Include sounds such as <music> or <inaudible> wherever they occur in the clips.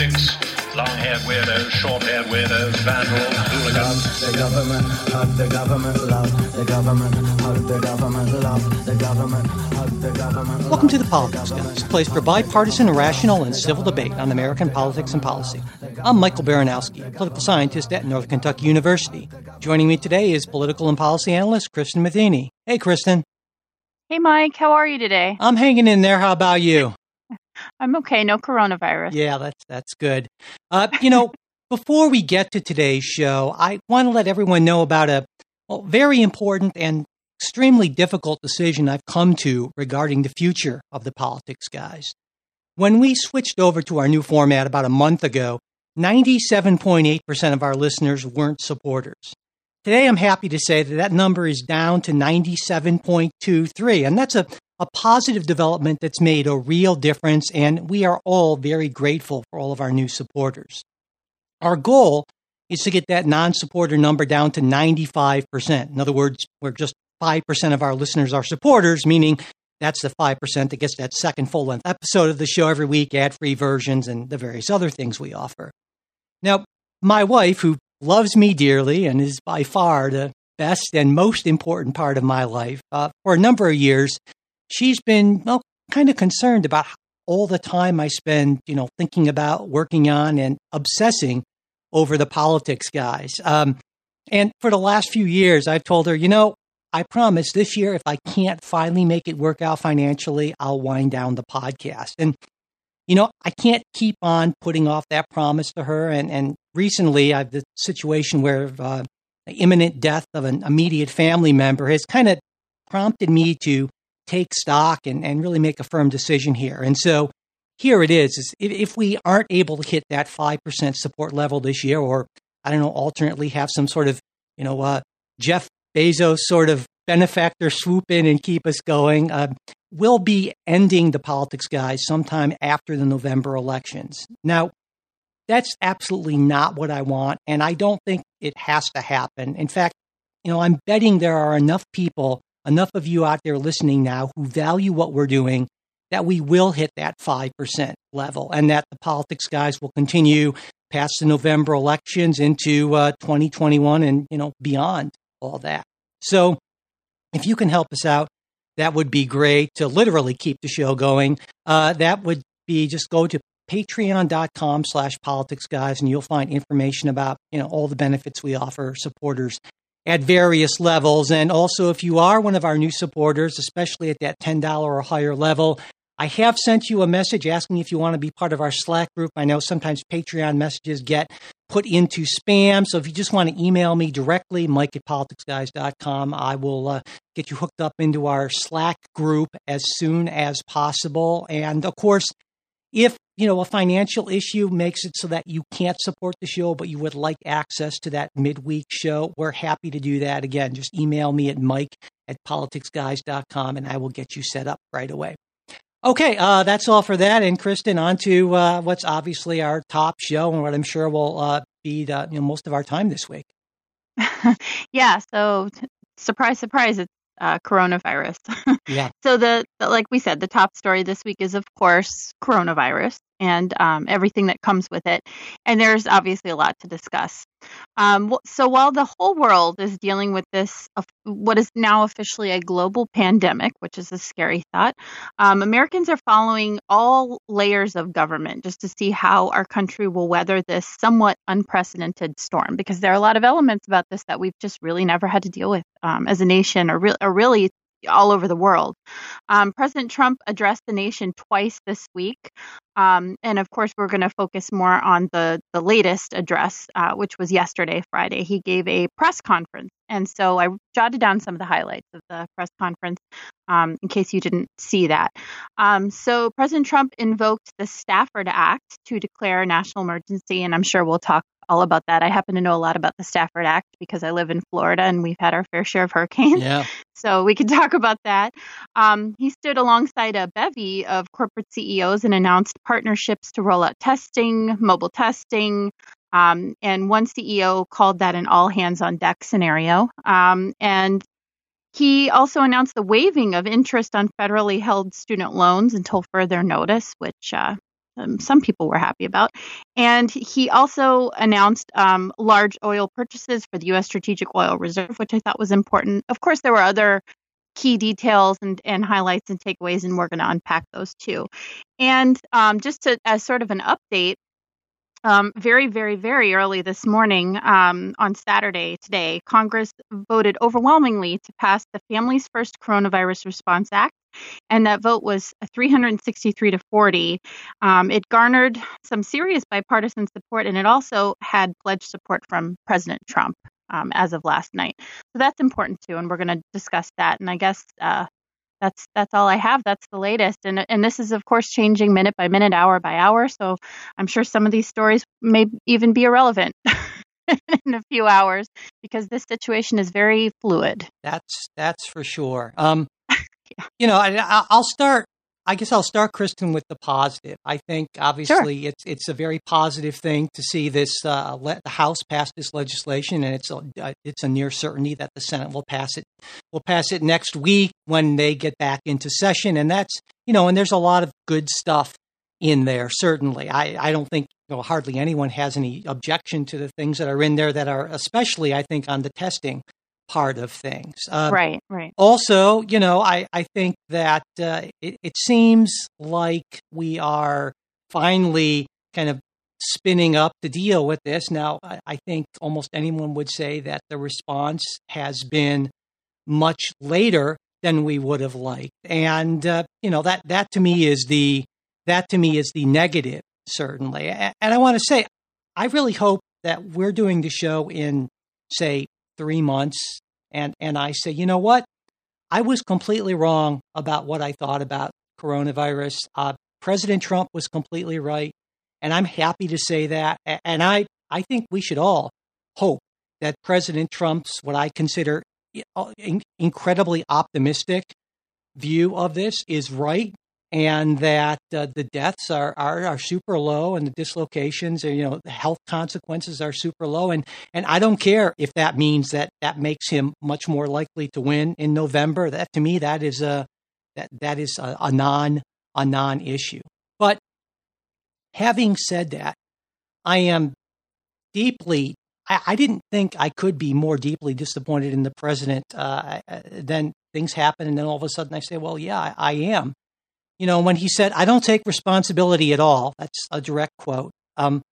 politics, long-haired weirdos, short-haired weirdos, vandals, hooligans. The government, hug the government, love the government, hug the government, love the government, hug the government. Welcome to the Politics Guys, a place for bipartisan, rational, and civil debate on American politics and policy. I'm Michael Baranowski, political scientist at Northern Kentucky University. Joining me today is political and policy analyst Kristin Matheny. Hey, Kristin. Hey, Mike. How are you today? I'm hanging in there. How about you? I'm okay. No coronavirus. Yeah, that's that's good. Uh, you know, before we get to today's show, I want to let everyone know about a well, very important and extremely difficult decision I've come to regarding the future of the politics guys. When we switched over to our new format about a month ago, 97.8% of our listeners weren't supporters. Today, I'm happy to say that that number is down to 97.23, and that's a, a positive development that's made a real difference, and we are all very grateful for all of our new supporters. Our goal is to get that non supporter number down to 95%. In other words, we're just 5% of our listeners are supporters, meaning that's the 5% that gets that second full length episode of the show every week, ad free versions, and the various other things we offer. Now, my wife, who loves me dearly and is by far the best and most important part of my life. Uh, for a number of years, she's been well, kind of concerned about all the time I spend, you know, thinking about, working on, and obsessing over the politics guys. Um, and for the last few years, I've told her, you know, I promise this year, if I can't finally make it work out financially, I'll wind down the podcast. And you know, I can't keep on putting off that promise to her. And, and recently, I've the situation where uh, imminent death of an immediate family member has kind of prompted me to take stock and, and really make a firm decision here. And so here it is, is if, if we aren't able to hit that 5% support level this year, or I don't know, alternately have some sort of, you know, uh, Jeff Bezos sort of benefactor swoop in and keep us going. Uh, we'll be ending the politics guys sometime after the November elections. Now, that's absolutely not what I want, and I don't think it has to happen. In fact, you know, I'm betting there are enough people, enough of you out there listening now who value what we're doing that we will hit that 5% level and that the politics guys will continue past the November elections into uh, 2021 and, you know, beyond all that. So if you can help us out, that would be great to literally keep the show going. Uh, that would be just go to patreon.com slash politics guys and you'll find information about you know all the benefits we offer supporters at various levels and also if you are one of our new supporters especially at that $10 or higher level i have sent you a message asking if you want to be part of our slack group i know sometimes patreon messages get put into spam. So if you just want to email me directly, mike at politicsguys.com, I will uh, get you hooked up into our Slack group as soon as possible. And of course, if you know a financial issue makes it so that you can't support the show but you would like access to that midweek show we're happy to do that again just email me at mike at politicsguys.com and i will get you set up right away Okay, uh, that's all for that. And Kristin, on to uh, what's obviously our top show and what I'm sure will uh, be the, you know, most of our time this week. <laughs> yeah. So, surprise, surprise, it's uh, coronavirus. <laughs> yeah. So the, the, like we said, the top story this week is of course coronavirus and um, everything that comes with it. And there's obviously a lot to discuss. Um, so while the whole world is dealing with this, what is now officially a global pandemic, which is a scary thought, um, Americans are following all layers of government just to see how our country will weather this somewhat unprecedented storm. Because there are a lot of elements about this that we've just really never had to deal with um, as a nation, or, re- or really all over the world. Um, President Trump addressed the nation twice this week. Um, and of course, we're going to focus more on the, the latest address, uh, which was yesterday, Friday. He gave a press conference. And so I jotted down some of the highlights of the press conference um, in case you didn't see that. Um, so President Trump invoked the Stafford Act to declare a national emergency. And I'm sure we'll talk all about that. I happen to know a lot about the Stafford Act because I live in Florida and we've had our fair share of hurricanes. Yeah. So we can <laughs> talk about that. Um, he stood alongside a bevy of corporate CEOs and announced partnerships to roll out testing, mobile testing. Um, and one CEO called that an all hands on deck scenario. Um, and he also announced the waiving of interest on federally held student loans until further notice, which uh, um, some people were happy about. And he also announced um, large oil purchases for the U.S. Strategic Oil Reserve, which I thought was important. Of course, there were other key details and, and highlights and takeaways, and we're going to unpack those too. And um, just to, as sort of an update, um, very, very, very early this morning um, on Saturday today, Congress voted overwhelmingly to pass the Families First Coronavirus Response Act. And that vote was 363 to 40. Um, it garnered some serious bipartisan support, and it also had pledged support from President Trump um, as of last night. So that's important too, and we're going to discuss that. And I guess uh, that's that's all I have. That's the latest, and and this is of course changing minute by minute, hour by hour. So I'm sure some of these stories may even be irrelevant. <laughs> in a few hours because this situation is very fluid. That's that's for sure. Um. You know, I, I'll start I guess I'll start, Kristin, with the positive. I think obviously sure. it's it's a very positive thing to see this uh, let the House pass this legislation, and it's a uh, it's a near certainty that the Senate will pass it will pass it next week when they get back into session, and that's you know, and there's a lot of good stuff in there. Certainly, I I don't think you know, hardly anyone has any objection to the things that are in there that are especially I think on the testing part of things. Uh, right, right. Also, you know, I, I think that uh, it, it seems like we are finally kind of spinning up to deal with this. Now, I, I think almost anyone would say that the response has been much later than we would have liked, and uh, you know that that to me is the that to me is the negative certainly. And I want to say, I really hope that we're doing the show in say three months and and I say, you know what? I was completely wrong about what I thought about coronavirus. Uh, President Trump was completely right, and I'm happy to say that. And I I think we should all hope that President Trump's what I consider uh, incredibly optimistic view of this is right and that uh, the deaths are, are are super low and the dislocations and you know the health consequences are super low. And and I don't care if that means that that makes him much more likely to win in November. That to me that is a that that is a, a non a non issue but having said that I am deeply I, I, didn't think I could be more deeply disappointed in the president uh, then things happen. And then all of a sudden I say well yeah I, I am you know, when he said, I don't take responsibility at all, that's a direct quote. Um,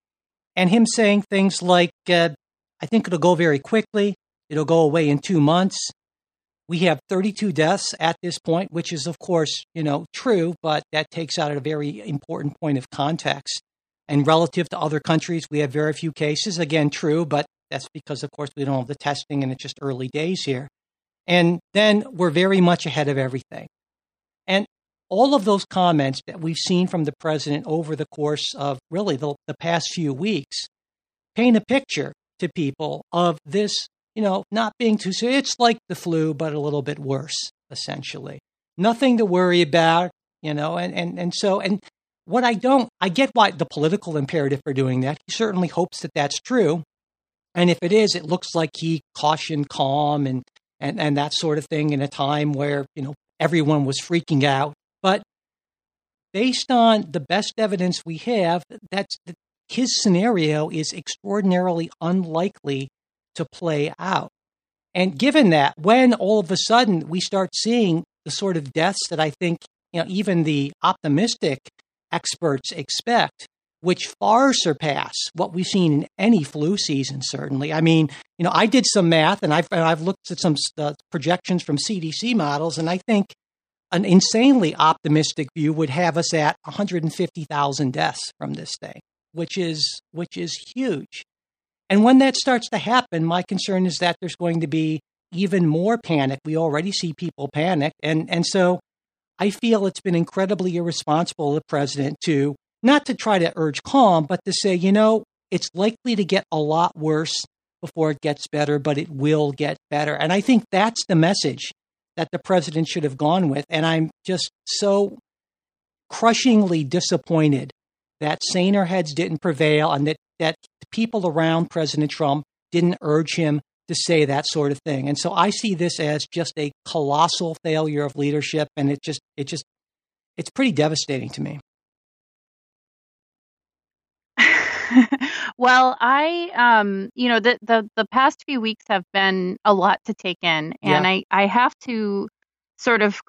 and him saying things like, uh, I think it'll go very quickly, it'll go away in two months. We have 32 deaths at this point, which is, of course, you know, true, but that takes out a very important point of context. And relative to other countries, we have very few cases. Again, true, but that's because, of course, we don't have the testing and it's just early days here. And then we're very much ahead of everything. And all of those comments that we've seen from the president over the course of really the, the past few weeks paint a picture to people of this, you know, not being too serious. It's like the flu, but a little bit worse, essentially. Nothing to worry about, you know, and, and, and so, and what I don't, I get why the political imperative for doing that. He certainly hopes that that's true. And if it is, it looks like he cautioned calm and, and, and that sort of thing in a time where, you know, everyone was freaking out based on the best evidence we have, that's his scenario is extraordinarily unlikely to play out. And given that, when all of a sudden we start seeing the sort of deaths that I think you know even the optimistic experts expect, which far surpass what we've seen in any flu season. Certainly, I mean, you know, I did some math and I've I've looked at some uh, projections from CDC models, and I think an insanely optimistic view would have us at 150,000 deaths from this thing, which is which is huge. And when that starts to happen, my concern is that there's going to be even more panic. We already see people panic, and and so I feel it's been incredibly irresponsible of the president to not to try to urge calm, but to say, you know, it's likely to get a lot worse before it gets better, but it will get better. And I think that's the message that the president should have gone with. And I'm just so crushingly disappointed that saner heads didn't prevail and that, that people around President Trump didn't urge him to say that sort of thing. And so I see this as just a colossal failure of leadership and it just it just it's pretty devastating to me. <laughs> well, I, um, you know, the, the the past few weeks have been a lot to take in, and Yeah. I I have to sort of,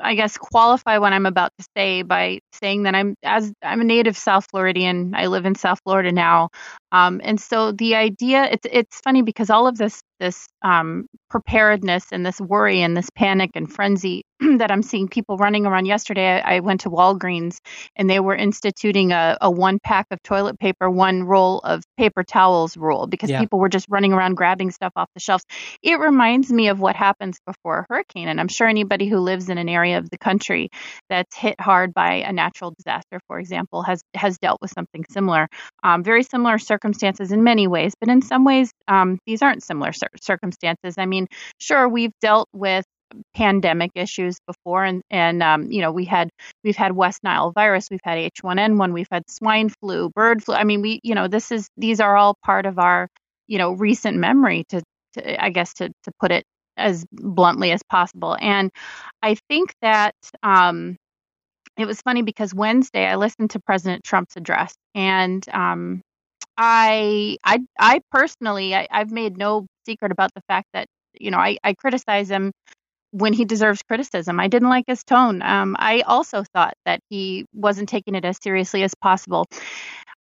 I guess, qualify what I'm about to say by saying that I'm as I'm a native South Floridian. I live in South Florida now, um, and so the idea it's it's funny because all of this this um, preparedness and this worry and this panic and frenzy <clears throat> that I'm seeing people running around. Yesterday, I, I went to Walgreens and they were instituting a, a one pack of toilet paper, one roll of paper towels rule because Yeah. people were just running around grabbing stuff off the shelves. It reminds me of what happens before a hurricane. And I'm sure anybody who lives in an area of the country that's hit hard by a natural disaster, for example, has has dealt with something similar. Um, very similar circumstances in many ways, but in some ways, um, these aren't similar cir- circumstances. I mean, sure, we've dealt with pandemic issues before and and um, you know we had we've had west nile virus we've had h1n1 we've had swine flu bird flu i mean we you know this is these are all part of our you know recent memory to, to i guess to to put it as bluntly as possible and i think that um it was funny because wednesday i listened to president trump's address and um i i i personally I, i've made no secret about the fact that you know i i criticize him when he deserves criticism. I didn't like his tone. Um, I also thought that he wasn't taking it as seriously as possible.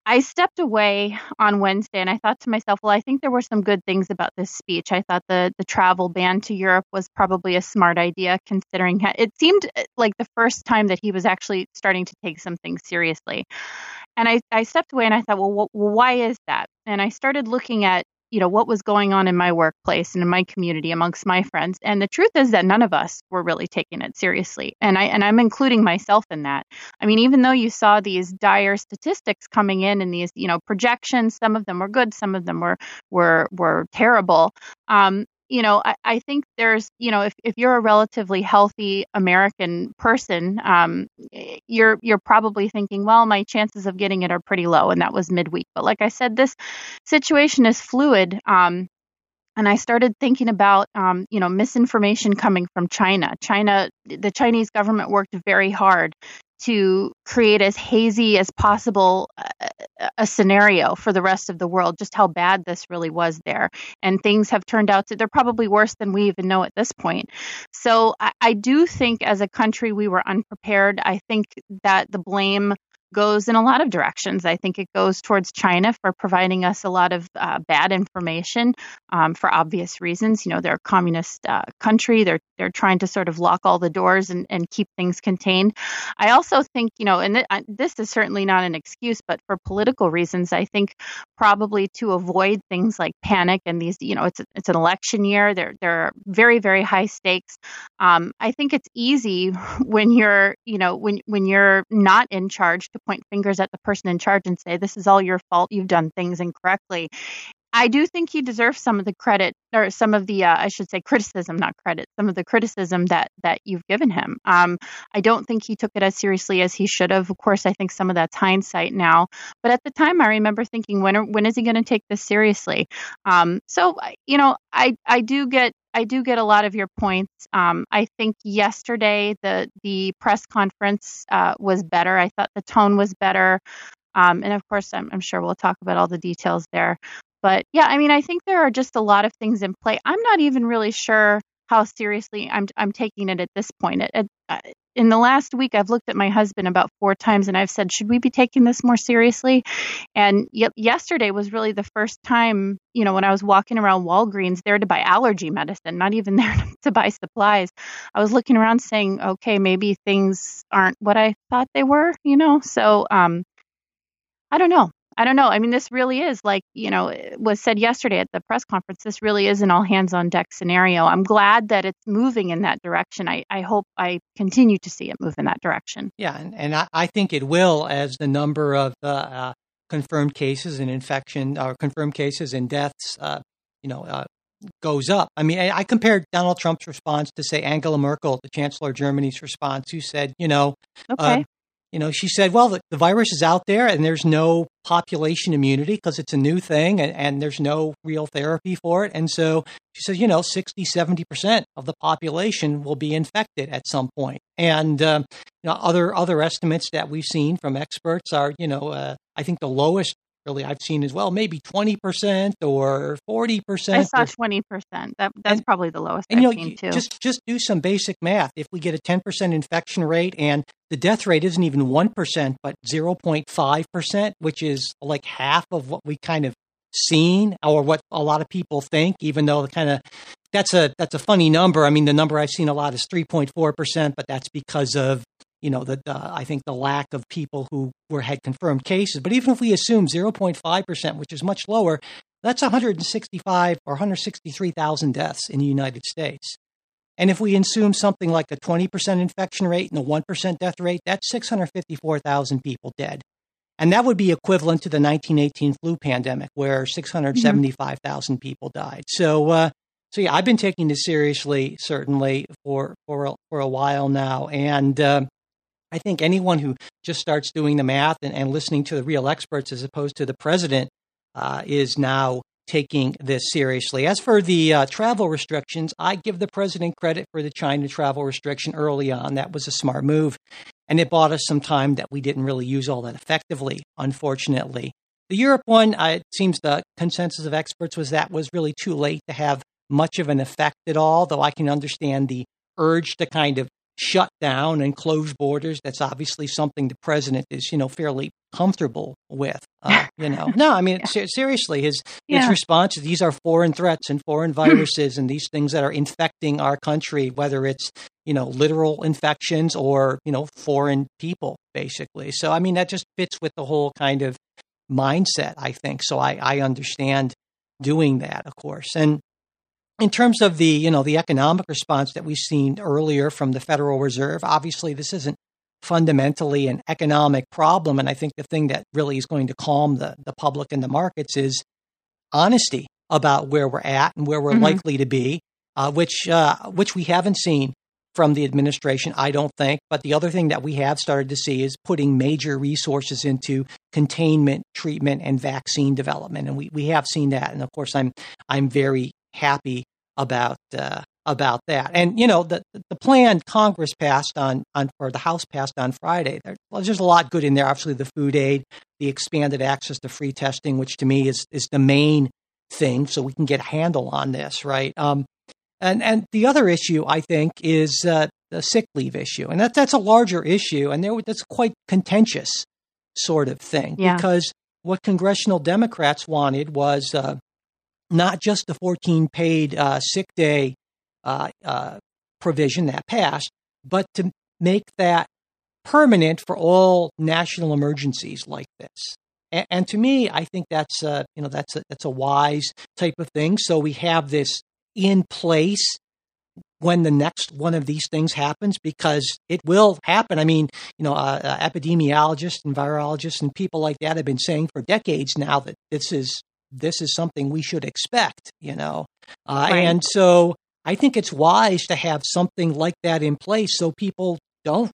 I stepped away on Wednesday and I thought to myself, well, I think there were some good things about this speech. I thought the, the travel ban to Europe was probably a smart idea, considering it seemed uh, like the first time that he was actually starting to take something seriously. And I, I stepped away and I thought, well, wh- why is that? And I started looking at you know what was going on in my workplace and in my community amongst my friends. And the truth is that none of us were really taking it seriously. And i and i'm including myself in that. I mean even though you saw these dire statistics coming in and these you know projections some of them were good some of them were were were terrible um you know I, I think there's you know if, if you're a relatively healthy american person um you're you're probably thinking well my chances of getting it are pretty low and that was midweek but like i said this situation is fluid. Um, and I started thinking about, um, you know, misinformation coming from China. China, the Chinese government worked very hard to create as hazy as possible uh, a scenario for the rest of the world, just how bad this really was there. And things have turned out to, they're probably worse than we even know at this point. So I, I do think as a country we were unprepared. I think that the blame goes in a lot of directions. I think it goes towards China for providing us a lot of uh, bad information um, for obvious reasons. You know, they're a communist uh, country. They're they're trying to sort of lock all the doors and, and keep things contained. I also think, you know, and th- I, this is certainly not an excuse, but for political reasons, I think probably to avoid things like panic and these, you know, it's it's an election year. There there are very very high stakes. Um, I think it's easy <laughs> when you're, you know, when when you're not in charge to point fingers at the person in charge and say this is all your fault. You've done things incorrectly. I do think he deserves some of the credit, or some of the, uh, I should say, criticism, not credit, some of the criticism that that you've given him. Um, I don't think he took it as seriously as he should have. Of course, I think some of that's hindsight now, but at the time, I remember thinking, when are, when is he going to take this seriously? Um, so, you know, I I do get I do get a lot of your points. Um, I think yesterday the the press conference uh, was better. I thought the tone was better, um, and of course, I'm, I'm sure we'll talk about all the details there. But yeah, I mean, I think there are just a lot of things in play. I'm not even really sure how seriously I'm I'm taking it at this point. Uh, in the last week, I've looked at my husband about four times, and I've said, "Should we be taking this more seriously?" And y- yesterday was really the first time, you know, when I was walking around Walgreens there to buy allergy medicine, not even <laughs> there to buy supplies. I was looking around, saying, "Okay, maybe things aren't what I thought they were," you know. So, um, I don't know. I don't know. I mean, this really is like, you know, it was said yesterday at the press conference. This really is an all hands on deck scenario. I'm glad that it's moving in that direction. I, I hope I continue to see it move in that direction. Yeah, and, and I, I think it will as the number of uh, uh, confirmed cases and infection or confirmed cases and deaths, uh, you know, uh, goes up. I mean, I, I compared Donald Trump's response to say Angela Merkel, the Chancellor of Germany's response, who said, you know, Okay. You know, she said, well, the, the virus is out there and there's no population immunity because it's a new thing and, and there's no real therapy for it. And so she says, you know, 60, 70% of the population will be infected at some point. And, um, you know, other, other estimates that we've seen from experts are, you know, uh, I think the lowest really I've seen as well, maybe 20% or 40%. I saw or- 20%. That that's And- probably the lowest and you I've know, seen you too. just just do some basic math. If we get a 10% infection rate and the death rate isn't even 1%, but 0.5%, which is like half of what we kind of seen or what a lot of people think, even though the kind of that's a that's a funny number. I mean, the number I've seen a lot is 3.4%, but that's because of you know the, the I think the lack of people who were had confirmed cases. But even if we assume 0.5%, which is much lower, that's 165 or 163,000 deaths in the United States. And if we assume something like a 20% infection rate and a 1% death rate, that's 654,000 people dead. And that would be equivalent to the 1918 flu pandemic, where 675,000 people died. So, uh, so yeah, I've been taking this seriously, certainly for for a, for a while now, and um I think anyone who just starts doing the math and, and listening to the real experts as opposed to the president uh, is now taking this seriously. As for the uh, travel restrictions, I give the president credit for the China travel restriction early on. That was a smart move. And it bought us some time that we didn't really use all that effectively, unfortunately. The Europe one, uh, it seems the consensus of experts was that was really too late to have much of an effect at all, though I can understand the urge to kind of shut down and close borders. That's obviously something the president is, you know, fairly comfortable with. Uh, <laughs> you know, no, I mean, ser- seriously, his his response is these are foreign threats and foreign viruses and these things that are infecting our country, whether it's you know literal infections or you know foreign people, basically. So, I mean, that just fits with the whole kind of mindset. I think so. I I understand doing that, of course, and in terms of the you know the economic response that we've seen earlier from the Federal Reserve, obviously this isn't fundamentally an economic problem, and I think the thing that really is going to calm the the public and the markets is honesty about where we're at and where we're Mhm. likely to be, uh, which uh, which we haven't seen from the administration, I don't think. But the other thing that we have started to see is putting major resources into containment, treatment, and vaccine development, and we, we have seen that. And of course, I'm I'm very happy about uh, about that. And you know, the the plan Congress passed on on or the House passed on Friday. There, there's a lot good in there. Obviously, the food aid, the expanded access to free testing, which to me is is the main thing, so we can get a handle on this, right? Um, and and the other issue I think is uh, the sick leave issue, and that that's a larger issue, and there that's quite contentious sort of thing Yeah. because what congressional Democrats wanted was uh, not just the 14 paid uh, sick day uh, uh, provision that passed, but to make that permanent for all national emergencies like this. And, and to me, I think that's uh, you know that's a, that's a wise type of thing. So we have this in place when the next one of these things happens because it will happen. I mean, you know, uh, uh, epidemiologists and virologists and people like that have been saying for decades now that this is this is something we should expect. You know, uh, Right. and so I think it's wise to have something like that in place so people don't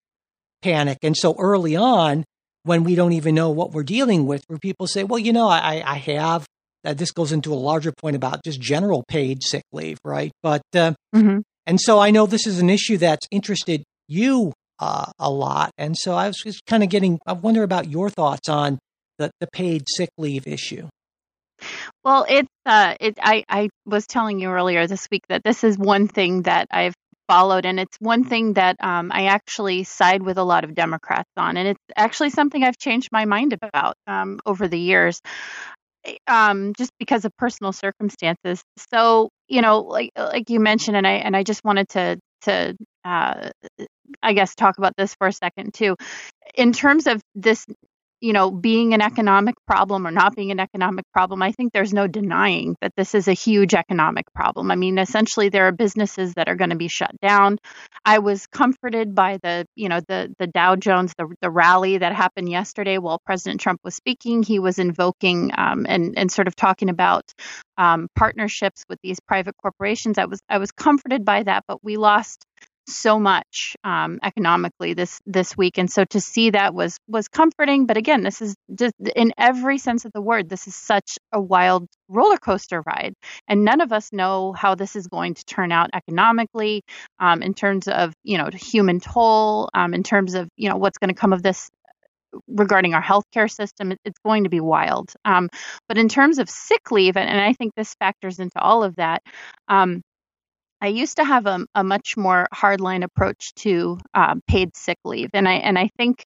panic. And so early on, when we don't even know what we're dealing with, where people say, "Well, you know, I, I have." Uh, this goes into a larger point about just general paid sick leave, right? But uh, hmm and so I know this is an issue that's interested you uh, a lot. And so I was just kind of getting, I wonder about your thoughts on the, the paid sick leave issue. Well, it's uh, it. I I was telling you earlier this week that this is one thing that I've followed, and it's one thing that um, I actually side with a lot of Democrats on, and it's actually something I've changed my mind about um, over the years, um, just because of personal circumstances. So you know, like like you mentioned, and I and I just wanted to to uh, I guess talk about this for a second too, in terms of this you know, being an economic problem or not being an economic problem, I think there's no denying that this is a huge economic problem. I mean, essentially, there are businesses that are going to be shut down. I was comforted by the, you know, the the Dow Jones, the the rally that happened yesterday while President Trump was speaking. He was invoking um, and and sort of talking about um, partnerships with these private corporations. I was I was comforted by that, but we lost so much um, economically this this week, and so to see that was was comforting. But again, this is just in every sense of the word, this is such a wild roller coaster ride, and none of us know how this is going to turn out economically, um, in terms of you know human toll, um, in terms of you know what's going to come of this regarding our healthcare system, it's going to be wild. Um, but in terms of sick leave, and, and, I think this factors into all of that. Um, I used to have a, a much more hardline approach to uh, paid sick leave, and I and I think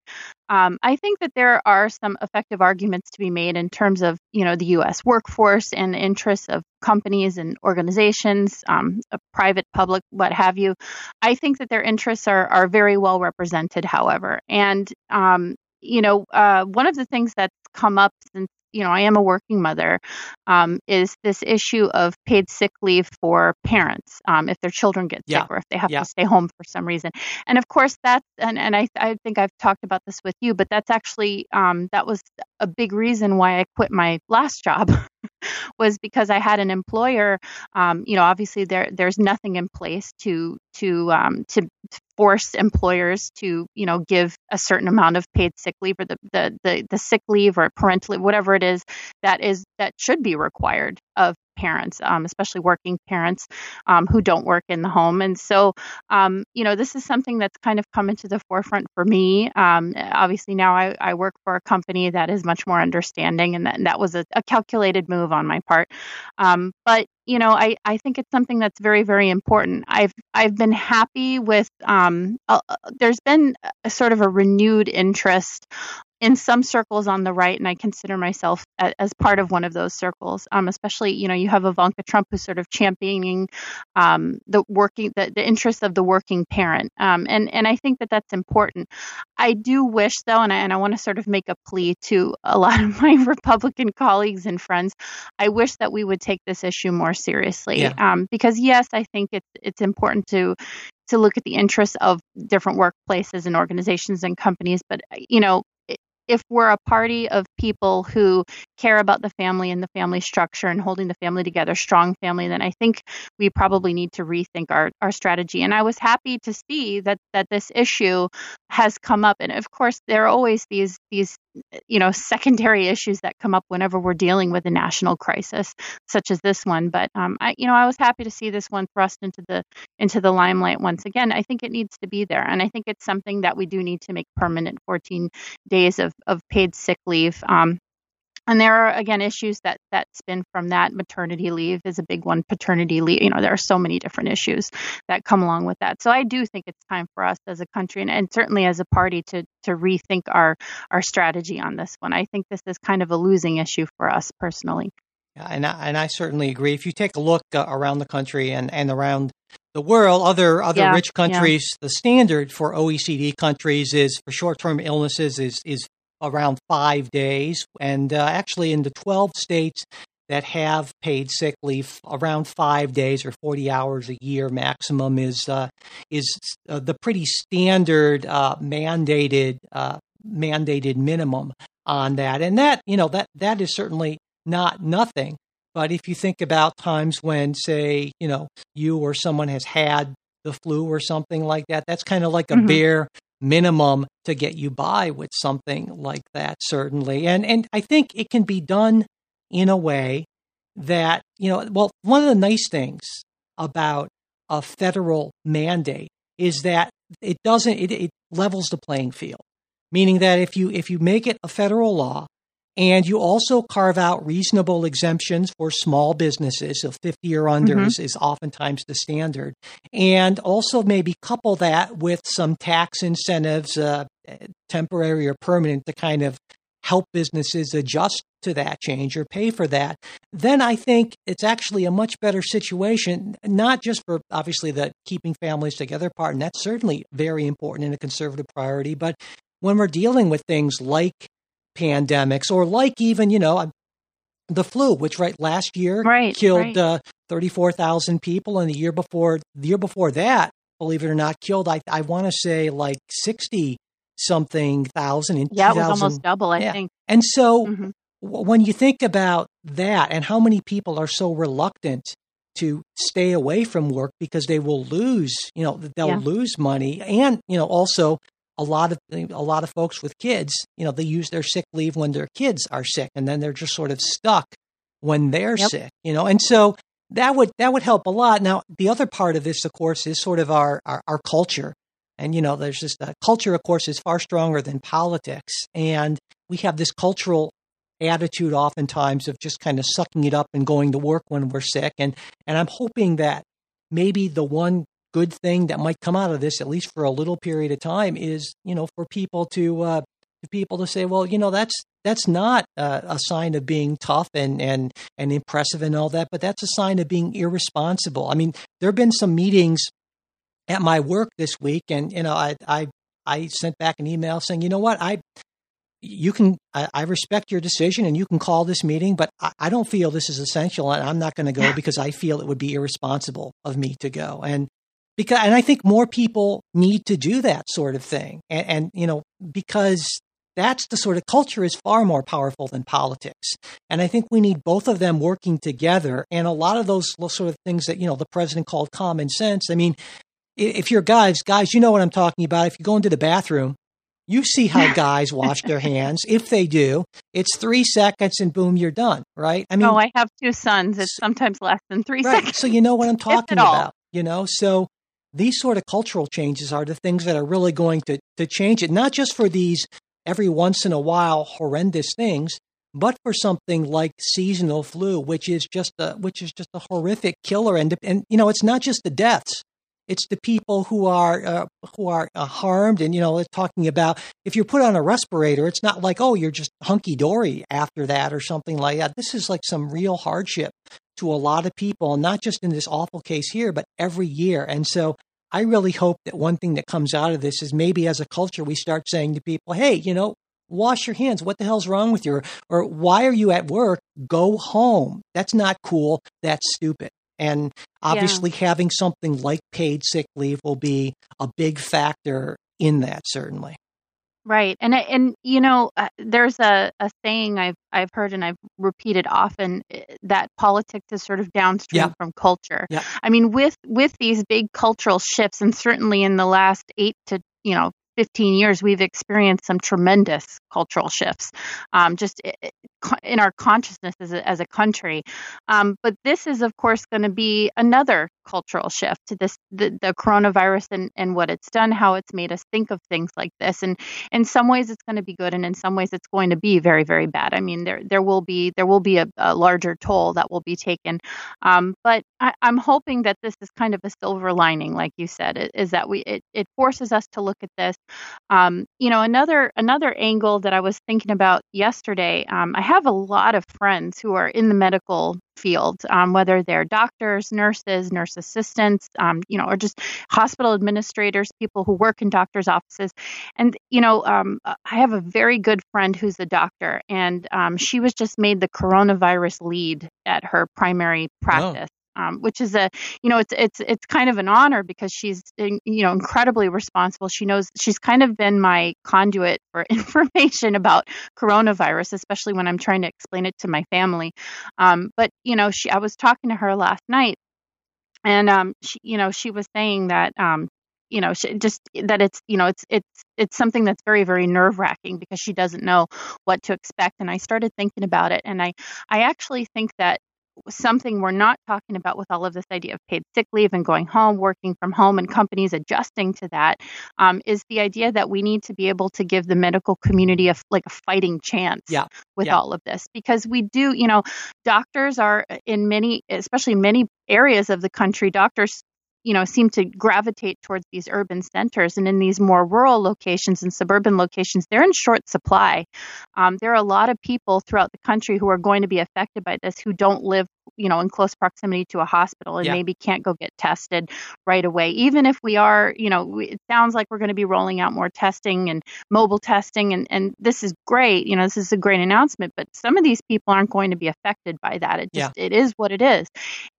um, I think that there are some effective arguments to be made in terms of you know the U.S. workforce and interests of companies and organizations, um, private, public, what have you. I think that their interests are are very well represented, however, and um, you know, uh, one of the things that's come up since you know, I am a working mother, um, is this issue of paid sick leave for parents um, if their children get sick or if they have yeah. to stay home for some reason. And of course, that's and, and I, I think I've talked about this with you, but that's actually um, that was a big reason why I quit my last job <laughs> was because I had an employer. Um, you know, obviously there there's nothing in place to to um, to force employers to you know give a certain amount of paid sick leave or the the the, the sick leave or parental leave, whatever it is that is that should be required of parents, um, especially working parents um, who don't work in the home. And so, um, you know, this is something that's kind of come into the forefront for me. Um, obviously, now I, I, work for a company that is much more understanding, and that, and that was a, a, calculated move on my part. Um, but you know, I, I think it's something that's very, very important. I've I've been happy with. Um, uh, there's been a sort of a renewed interest in some circles on the right, and I consider myself a, as part of one of those circles. Um, especially, you know, you have Ivanka Trump who's sort of championing um, the working, the, the interests of the working parent, um, and and I think that that's important. I do wish, though, and I, and I want to sort of make a plea to a lot of <laughs> my Republican colleagues and friends. I wish that we would take this issue more seriously, yeah. Um, because yes, I think it's it's important to to look at the interests of different workplaces and organizations and companies but you know if we're a party of people who care about the family and the family structure and holding the family together, strong family, then I think we probably need to rethink our, our strategy. And I was happy to see that that this issue has come up. And of course, there are always these these you know secondary issues that come up whenever we're dealing with a national crisis such as this one. But um, I you know I was happy to see this one thrust into the into the limelight once again. I think it needs to be there, and I think it's something that we do need to make permanent. 14 days of of paid sick leave. Um, and there are again issues that that spin from that. Maternity leave is a big one. Paternity leave you know there are so many different issues that come along with that. So i do think it's time for us as a country and, and certainly as a party to to rethink our our strategy on this one. I think this is kind of a losing issue for us personally. Yeah, and I, and I certainly agree. If you take a look uh, around the country and and around the world other other yeah, rich countries yeah. the standard for oecd countries is for short-term illnesses is is around five days. And uh, actually, in the 12 states that have paid sick leave, around five days or 40 hours a year maximum is uh, is uh, the pretty standard uh, mandated uh, mandated minimum on that. And that you know that that is certainly not nothing. But if you think about times when, say, you know, you or someone has had the flu or something like that, that's kind of like a mm-hmm. bare minimum to get you by with something like that certainly. And and i think it can be done in a way that you know well one of the nice things about a federal mandate is that it doesn't it, it levels the playing field. Meaning that if you if you make it a federal law and you also carve out reasonable exemptions for small businesses. So 50 or under mm-hmm. is, is oftentimes the standard. And also maybe couple that with some tax incentives, uh, temporary or permanent, to kind of help businesses adjust to that change or pay for that, then I think it's actually a much better situation, not just for obviously the keeping families together part, and that's certainly very important and a conservative priority, but when we're dealing with things like pandemics or like even, you know, the flu, which right last year right, killed right. Uh, 34,000 people. And the year before, the year before that, believe it or not, killed, I, I want to say like 60 something thousand in yeah, it was almost double, I yeah. think. And so mm-hmm. w- when you think about that and how many people are so reluctant to stay away from work because they will lose, you know, they'll yeah. lose money and, you know, also a lot of a lot of folks with kids, you know, they use their sick leave when their kids are sick, and then they're just sort of stuck when they're yep. sick, you know. And so that would that would help a lot. Now, the other part of this, of course, is sort of our our, our culture. And, you know, there's just a culture, of course, is far stronger than politics. And we have this cultural attitude oftentimes of just kind of sucking it up and going to work when we're sick. And, and I'm hoping that maybe the one good thing that might come out of this, at least for a little period of time, is, you know, for people to, uh, people to say, well, you know, that's that's not uh, a sign of being tough and and and impressive and all that, but that's a sign of being irresponsible. I mean, there have been some meetings at my work this week, and you know, I I I sent back an email saying, you know what, I you can I, I respect your decision and you can call this meeting, but I, I don't feel this is essential, and I'm not going to go <laughs> because I feel it would be irresponsible of me to go. And because and I think more people need to do that sort of thing, and, and you know because that's the sort of culture is far more powerful than politics. And I think we need both of them working together. And a lot of those sort of things that, you know, the president called common sense. I mean, if you're guys, guys, you know what I'm talking about. If you go into the bathroom, you see how <laughs> guys wash their hands. If they do, it's three seconds and boom, you're done, right? I mean, oh, I have two sons. It's sometimes less than three right. seconds. So you know what I'm <laughs> talking about, you know? So these sort of cultural changes are the things that are really going to, to change it, not just for these every once in a while horrendous things, but for something like seasonal flu, which is just a which is just a horrific killer, and and you know it's not just the deaths, it's the people who are uh, who are uh, harmed, and you know talking about if you're put on a respirator, it's not like oh you're just hunky dory after that or something like that. This is like some real hardship to a lot of people, not just in this awful case here, but every year, and so I really hope that one thing that comes out of this is maybe as a culture we start saying to people, hey, you know, wash your hands. What the hell's wrong with you? Or why are you at work? Go home. That's not cool. That's stupid. And obviously, yeah. having something like paid sick leave will be a big factor in that, certainly. Right. And and you know, uh, there's a, a saying I've I've heard and I've repeated often eh, that politics is sort of downstream yeah. from culture. Yeah. I mean, with with these big cultural shifts, and certainly in the last eight to you know 15 years, we've experienced some tremendous cultural shifts um, just in our consciousness as a, as a country. Um, but this is, of course, going to be another cultural shift to this the, the coronavirus and, and what it's done, how it's made us think of things like this. And in some ways, it's going to be good, and in some ways, it's going to be very, very bad. I mean, there there will be there will be a, a larger toll that will be taken. Um, but I, am hoping that this is kind of a silver lining, like you said, is that we it, it forces us to look at this um, you know, another another angle that I was thinking about yesterday. Um, I have a lot of friends who are in the medical field, um, whether they're doctors, nurses, nurse assistants, um, you know, or just hospital administrators, people who work in doctors' offices. And you know, um, I have a very good friend who's a doctor, and um, she was just made the coronavirus lead at her primary practice um, which is a you know it's it's it's kind of an honor because she's you know incredibly responsible. She knows she's kind of been my conduit for <laughs> information about coronavirus, especially when I'm trying to explain it to my family. Um, but you know, she I was talking to her last night, and um, she, you know she was saying that um, you know just that it's you know it's it's it's something that's very very nerve wracking because she doesn't know what to expect and i started thinking about it and i i actually think that something we're not talking about with all of this idea of paid sick leave and going home, working from home, and companies adjusting to that um, is the idea that we need to be able to give the medical community a like a fighting chance yeah. with yeah. all of this because we do, you know, doctors are in many, especially in many areas of the country, doctors you know seem to gravitate towards these urban centers and in these more rural locations and suburban locations they're in short supply um, there are a lot of people throughout the country who are going to be affected by this who don't live you know in close proximity to a hospital and yeah. maybe can't go get tested right away even if we are you know it sounds like we're going to be rolling out more testing and mobile testing and and this is great you know this is a great announcement but some of these people aren't going to be affected by that it just yeah. it is what it is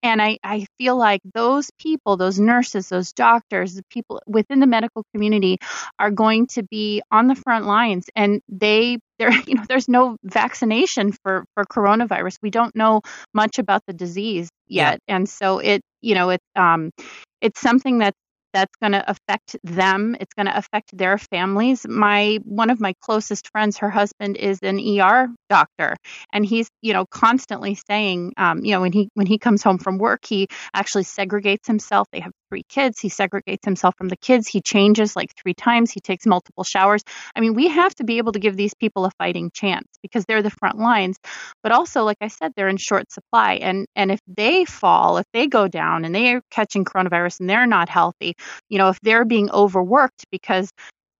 and i i feel like those people those nurses those doctors the people within the medical community are going to be on the front lines and they there <laughs> you know there's no vaccination for for coronavirus. We don't know much about the disease yet. Yeah. and so it you know it's um it's something that that's going to affect them. It's going to affect their families. My one of my closest friends her husband is an ER doctor and he's you know constantly saying um, you know when he when he comes home from work he actually segregates himself. They have three kids. He segregates himself from the kids. He changes like three times. He takes multiple showers. I mean we have to be able to give these people a fighting chance because they're the front lines but also like i said they're in short supply and and if they fall if they go down and they're catching coronavirus and they're not healthy you know if they're being overworked because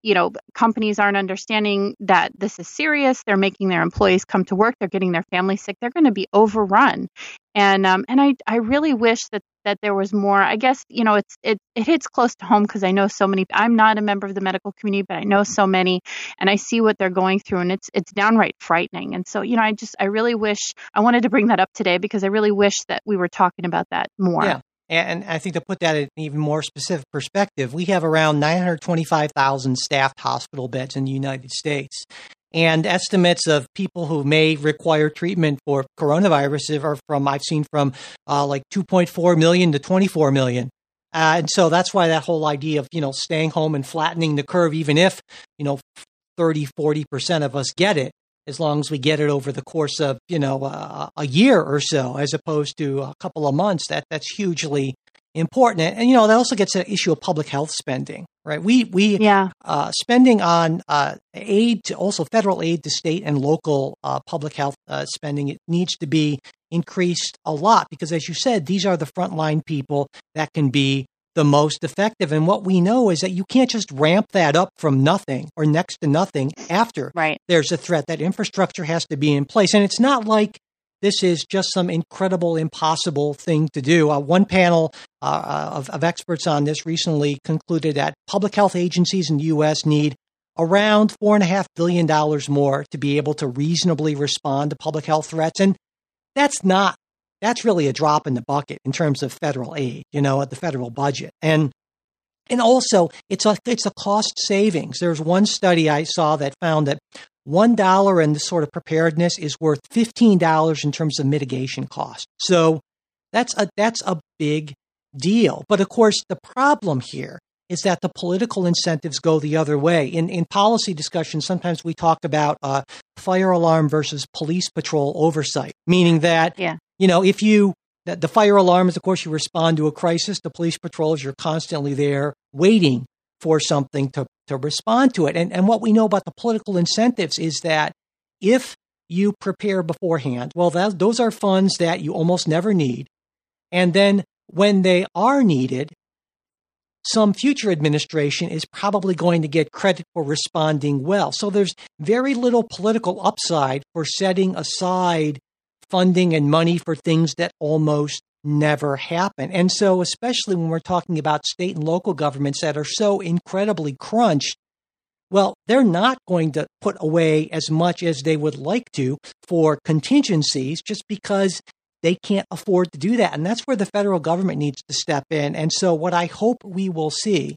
you know companies aren't understanding that this is serious. They're making their employees come to work. They're getting their family sick. They're going to be overrun. And um, and I, I really wish that that there was more. I guess you know it's it, it hits close to home because i know so many i'm not a member of the medical community but i know so many and i see what they're going through and it's it's downright frightening. And so you know i just i really wish i wanted to bring that up today because i really wish that we were talking about that more. Yeah and I think to put that in even more specific perspective, we have around 925,000 staffed hospital beds in the United States. And estimates of people who may require treatment for coronavirus are from, I've seen from uh, like 2.4 million to 24 million. Uh, and so that's why that whole idea of, you know, staying home and flattening the curve, even if, you know, 30, 40% of us get it, as long as we get it over the course of you know uh, a year or so, as opposed to a couple of months. That that's hugely important, and, and you know that also gets to the issue of public health spending, right? We we yeah uh, spending on uh, aid to also federal aid to state and local uh, public health uh, spending it needs to be increased a lot because, as you said, these are the frontline people that can be the most effective. And what we know is that you can't just ramp that up from nothing or next to nothing after right. there's a threat. That infrastructure has to be in place. And it's not like this is just some incredible, impossible thing to do. Uh, one panel uh, uh of, of experts on this recently concluded that public health agencies in the U.S. need around $4.5 billion more to be able to reasonably respond to public health threats. And that's not that's really a drop in the bucket in terms of federal aid, you know, at the federal budget. And and also it's a it's a cost savings. There's one study I saw that found that one dollar in this sort of preparedness is worth fifteen dollars in terms of mitigation cost. So that's a that's a big deal. But of course, the problem here is that the political incentives go the other way. In in policy discussions, sometimes we talk about uh, fire alarm versus police patrol oversight, meaning that yeah you know, if you, the, fire alarm is, of course, you respond to a crisis. The police patrols, you're constantly there waiting for something to, to respond to it. And, and what we know about the political incentives is that if you prepare beforehand, well, that, those are funds that you almost never need. And then when they are needed, some future administration is probably going to get credit for responding well. So there's very little political upside for setting aside funding and money for things that almost never happen. And so, especially when we're talking about state and local governments that are so incredibly crunched, well, they're not going to put away as much as they would like to for contingencies just because they can't afford to do that. And that's where the federal government needs to step in. And so, what I hope we will see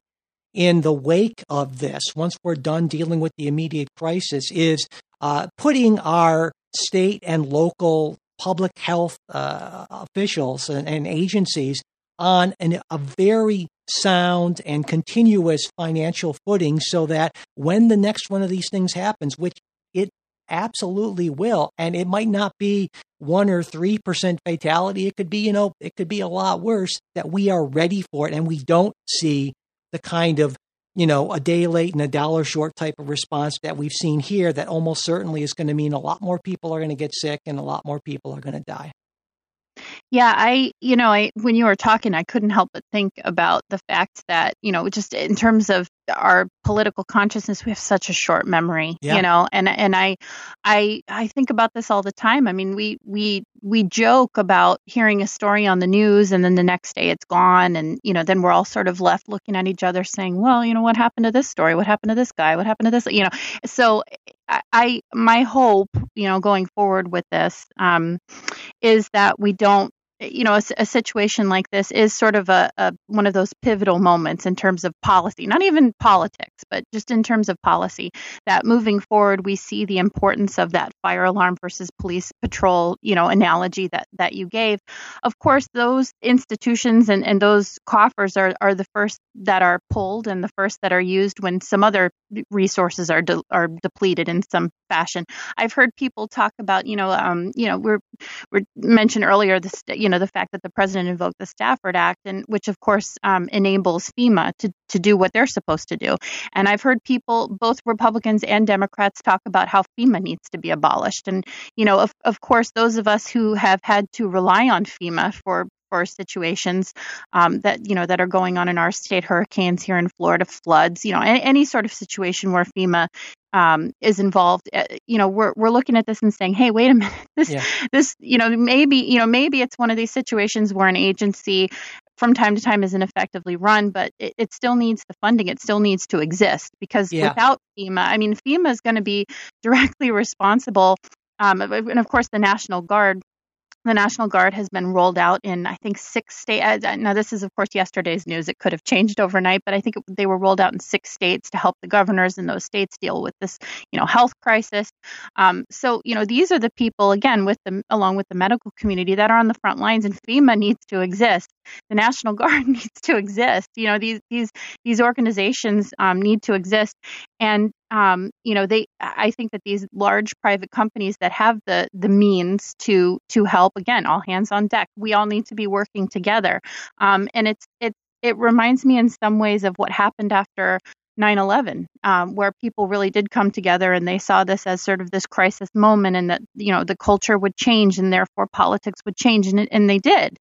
in the wake of this, once we're done dealing with the immediate crisis, is uh, putting our state and local public health uh, officials and, and, agencies on an, a very sound and continuous financial footing so that when the next one of these things happens, which it absolutely will, and it might not be one or three percent fatality, it could be, you know, it could be a lot worse, that we are ready for it and we don't see the kind of you know, a day late and a dollar short type of response that we've seen here that almost certainly is going to mean a lot more people are going to get sick and a lot more people are going to die. Yeah, I, you know, I when you were talking, I couldn't help but think about the fact that, you know, just in terms of our political consciousness, we have such a short memory, yeah. you know, and and I, I, I think about this all the time. I mean, we we we joke about hearing a story on the news and then the next day it's gone, and you know, then we're all sort of left looking at each other, saying, well, you know, what happened to this story? What happened to this guy? What happened to this? You know, so I, I my hope, you know, going forward with this, um, is that we don't you know, a, a, situation like this is sort of a, a, one of those pivotal moments in terms of policy, not even politics, but just in terms of policy. That moving forward, we see the importance of that fire alarm versus police patrol, you know, analogy that that you gave. Of course, those institutions and, and those coffers are are the first that are pulled and the first that are used when some other resources are de- are depleted in some fashion. I've heard people talk about, you know, um, you know, we're we mentioned earlier this, you know, the fact that the president invoked the Stafford Act, and which of course um, enables FEMA to to do what they're supposed to do. And I've heard people, both Republicans and Democrats, talk about how FEMA needs to be abolished. And you know, of of course, those of us who have had to rely on FEMA for for situations um, that you know that are going on in our state, hurricanes here in Florida, floods, you know, any, any sort of situation where FEMA um, is involved, uh, you know, we're we're looking at this and saying, hey, wait a minute, <laughs> this yeah. this you know maybe you know maybe it's one of these situations where an agency from time to time isn't effectively run, but it, it still needs the funding. It still needs to exist because yeah. without FEMA, I mean, FEMA is going to be <laughs> directly responsible um, and of course, the National Guard the National Guard has been rolled out in, I think, six states. Uh, now, this is, of course, yesterday's news. It could have changed overnight, but I think it, they were rolled out in six states to help the governors in those states deal with this, you know, health crisis. Um, so, you know, these are the people, again, with the along with the medical community that are on the front lines, and FEMA needs to exist. The National <laughs> Guard needs to exist. You know, these these these organizations um, need to exist, and um, you know they i think that these large private companies that have the the means to to help again all hands on deck we all need to be working together um, and it's it it reminds me in some ways of what happened after 9/11, um, where people really did come together and they saw this as sort of this crisis moment, and that you know the culture would change and therefore politics would change, and, it, and they did.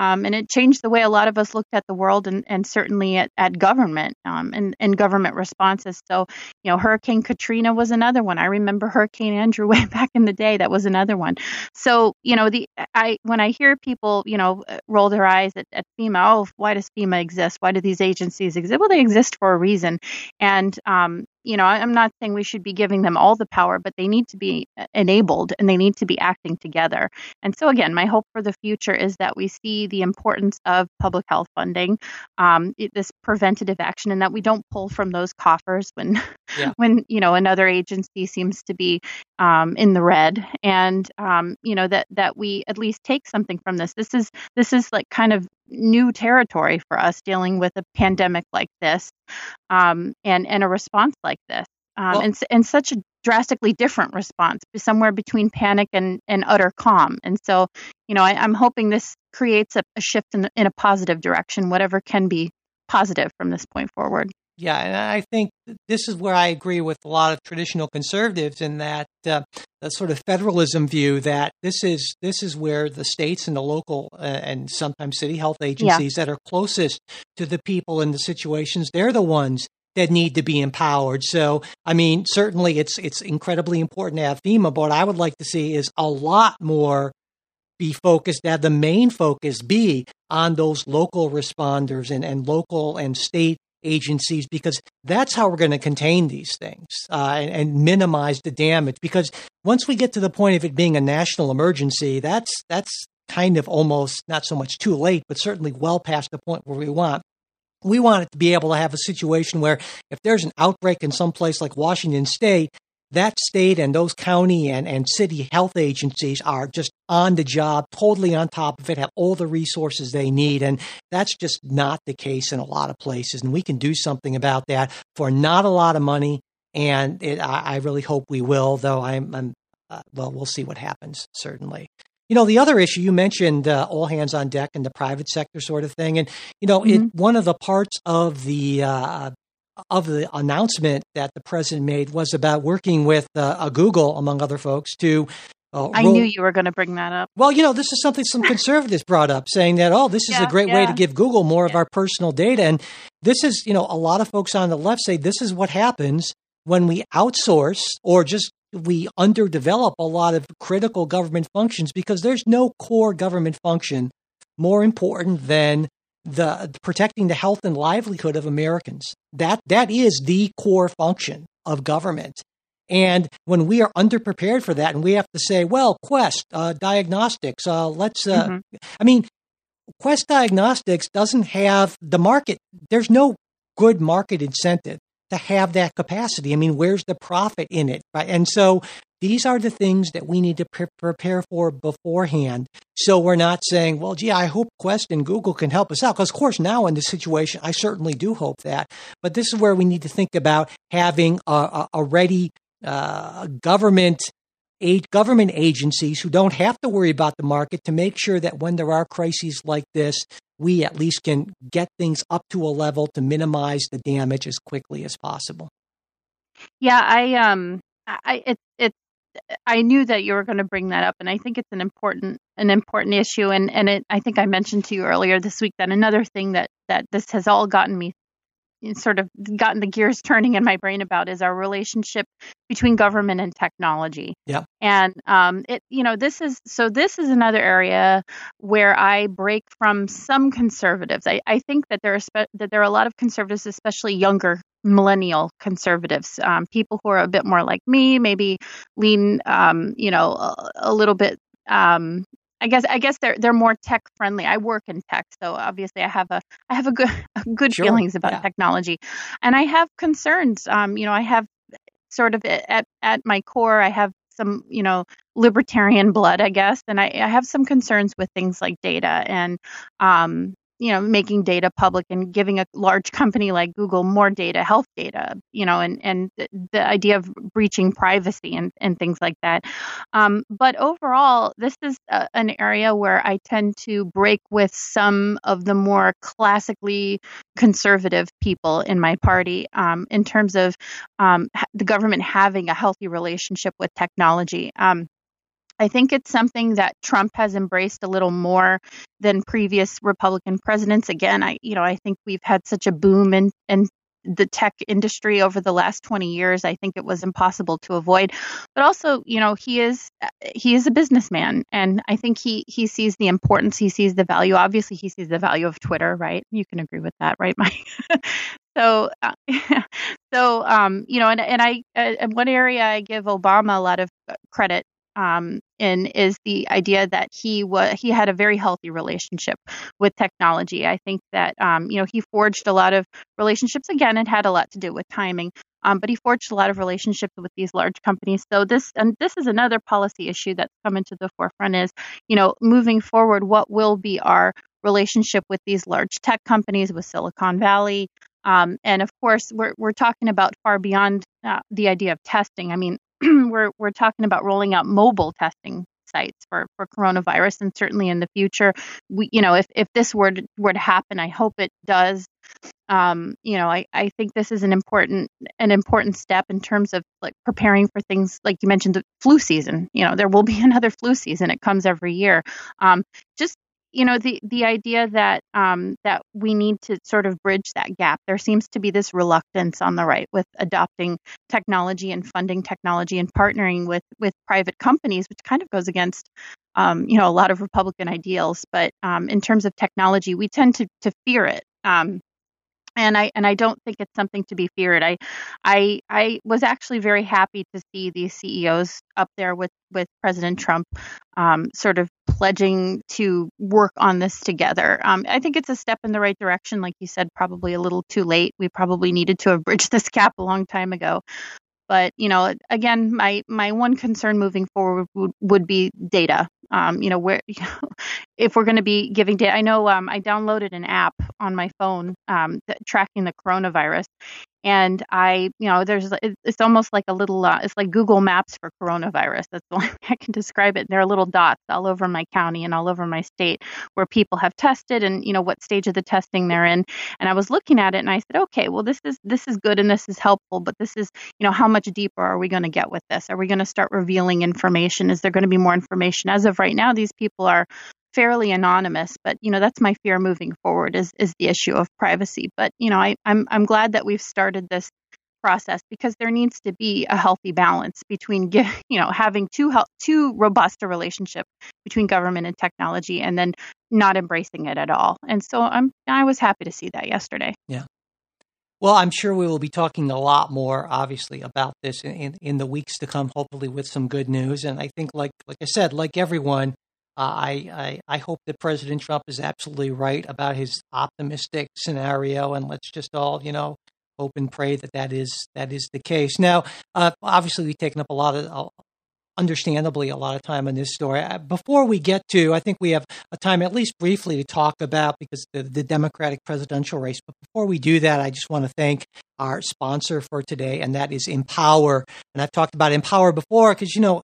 Um, and it changed the way a lot of us looked at the world and, and certainly at, at government um, and, and government responses. So, you know, Hurricane Katrina was another one. I remember Hurricane Andrew <laughs> way back in the day. That was another one. So, you know, the I when I hear people, you know, roll their eyes at, at FEMA, oh, why does FEMA exist? Why do these agencies exist? Well, they exist for a reason. And um, you know, I'm not saying we should be giving them all the power, but they need to be enabled and they need to be acting together. And so, again, my hope for the future is that we see the importance of public health funding, um, this preventative action, and that we don't pull from those coffers when, yeah. <laughs> when you know, another agency seems to be um, in the red, and um, you know that that we at least take something from this. This is this is like kind of new territory for us dealing with a pandemic like this um, and and a response like this. Um, well, and and such a drastically different response somewhere between panic and, and utter calm. And so you know I, am hoping this creates a, a shift in, in a positive direction whatever can be positive from this point forward yeah, and I think this is where I agree with a lot of traditional conservatives in that uh, the sort of federalism view that this is this is where the states and the local uh, and sometimes city health agencies yeah. that are closest to the people in the situations they're the ones that need to be empowered. So, I mean, certainly it's it's incredibly important to have FEMA, but what I would like to see is a lot more be focused, that the main focus be on those local responders and, and local and state agencies because that's how we're going to contain these things uh, and, and, minimize the damage. Because once we get to the point of it being a national emergency, that's that's kind of almost not so much too late, but certainly well past the point where we want. We want it to be able to have a situation where if there's an outbreak in some place like Washington State, that state and those county and, and city health agencies are just on the job, totally on top of it, have all the resources they need. And that's just not the case in a lot of places. And we can do something about that for not a lot of money. And it, I, I, really hope we will, though I'm, I'm uh, well, we'll see what happens, certainly. You know, the other issue you mentioned, uh, all hands on deck and the private sector sort of thing. And, you know, mm-hmm. it, one of the parts of the uh, of the announcement that the president made was about working with uh, Google, among other folks, to. Uh, I roll... knew you were going to bring that up. Well, you know, this is something some <laughs> conservatives brought up, saying that, oh, this is yeah, a great yeah. way to give Google more yeah. of our personal data. And this is, you know, a lot of folks on the left say this is what happens when we outsource or just we underdevelop a lot of critical government functions because there's no core government function more important than the protecting the health and livelihood of Americans. That that is the core function of government. And when we are underprepared for that, and we have to say, well, Quest uh, Diagnostics, uh, let's, uh, mm-hmm. I mean, Quest Diagnostics doesn't have the market. There's no good market incentive to have that capacity. I mean, where's the profit in it? Right? And so these are the things that we need to pre- prepare for beforehand. So we're not saying, well, gee, I hope Quest and Google can help us out. Because, of course, now in this situation, I certainly do hope that. But this is where we need to think about having a, a, ready uh, government government agencies who don't have to worry about the market to make sure that when there are crises like this, we at least can get things up to a level to minimize the damage as quickly as possible. Yeah, I um, I it it I knew that you were going to bring that up, and I think it's an important an important issue. And and it, I think I mentioned to you earlier this week that another thing that that this has all gotten me sort of gotten the gears <laughs> turning in my brain about is our relationship between government and technology. Yeah. And um, it, you know, this is so. This is another area where I break from some conservatives. I, I think that there are spe- that there are a lot of conservatives, especially younger millennial conservatives, um, people who are a bit more like me, maybe lean, um, you know, a, a little bit um, I guess I guess they're they're more tech friendly. I work in tech, so obviously I have a I have a good <laughs> good sure. feelings about yeah. technology, and I have concerns. Um, you know, I have sort of at at my core, I have some you know libertarian blood, I guess, and I, I have some concerns with things like data and um, you know making data public and giving a large company like google more data health data you know and and the, idea of breaching privacy and, and things like that. Um, but overall this is a, an area where i tend to break with some of the more classically conservative people in my party um, in terms of um, the government having a healthy relationship with technology. Um, I think it's something that Trump has embraced a little more than previous Republican presidents. Again, I you know I think we've had such a boom in in the tech industry over the last 20 years. I think it was impossible to avoid. But also you know he is he is a businessman and i think he he sees the importance he sees the value. Obviously he sees the value of twitter right? You can agree with that right <laughs> mike? So uh, <laughs> so um you know and and i uh, one area i give obama a lot of credit um, in is the idea that he was he had a very healthy relationship with technology. I think that um, you know he forged a lot of relationships. Again, it had a lot to do with timing, um, but he forged a lot of relationships with these large companies. So this and this is another policy issue that's come into the forefront. Is you know moving forward, what will be our relationship with these large tech companies, with Silicon Valley, um, and of course, we're we're talking about far beyond uh, the idea of testing. I mean, <clears throat> we're we're talking about rolling out mobile testing sites for, for coronavirus and certainly in the future. We you know if, if this were to, were to happen i hope it does. Um, you know I, I think this is an important an important step in terms of like preparing for things like you mentioned the flu season. You know there will be <laughs> another flu season. It comes every year. Um, just you know the the idea that um, that we need to sort of bridge that gap. There seems to be this reluctance on the right with adopting technology and funding technology and partnering with with private companies, which kind of goes against um, you know a lot of Republican ideals. But um, in terms of technology, we tend to to fear it. Um, and I and I don't think it's something to be feared. I I I was actually very happy to see these CEOs up there with with President Trump, um, sort of pledging to work on this together. Um, I think it's a step in the right direction. Like you said, probably a little too late. We probably needed to have bridged this gap a long time ago. But you know, again, my my one concern moving forward would, would be data. Um, you know, where <laughs> if we're going to be giving data, I know um, I downloaded an app on my phone um, that, tracking the coronavirus, and I, you know, there's it's almost like a little, uh, it's like Google Maps for coronavirus. That's <laughs> the only way I can describe it. There are little dots all over my county and all over my state where people have tested and you know what stage of the testing they're in. And I was looking at it and I said, okay, well this is this is good and this is helpful, but this is you know how much deeper are we going to get with this? Are we going to start revealing information? Is there going to be more information? As of right now, these people are fairly anonymous but you know that's my fear moving forward is is the issue of privacy. But you know I, I'm I'm glad that we've started this process because there needs to be a healthy balance between <laughs> you know having too too robust a relationship between government and technology and then not embracing it at all. And so I'm I was happy to see that yesterday. Yeah. Well, I'm sure we will be talking a lot more, obviously, about this in, in, in, the weeks to come, hopefully with some good news. And I think, like like I said, like everyone, I, I I hope that President Trump is absolutely right about his optimistic scenario, and let's just all, you know, hope and pray that that is that is the case. Now, uh, obviously, we've taken up a lot of understandably a lot of time on this story. Uh, before we get to, I think we have a time at least briefly to talk about because the, the Democratic presidential race. But before we do that, I just want to thank our sponsor for today, and that is Empower. And I've talked about Empower before because you know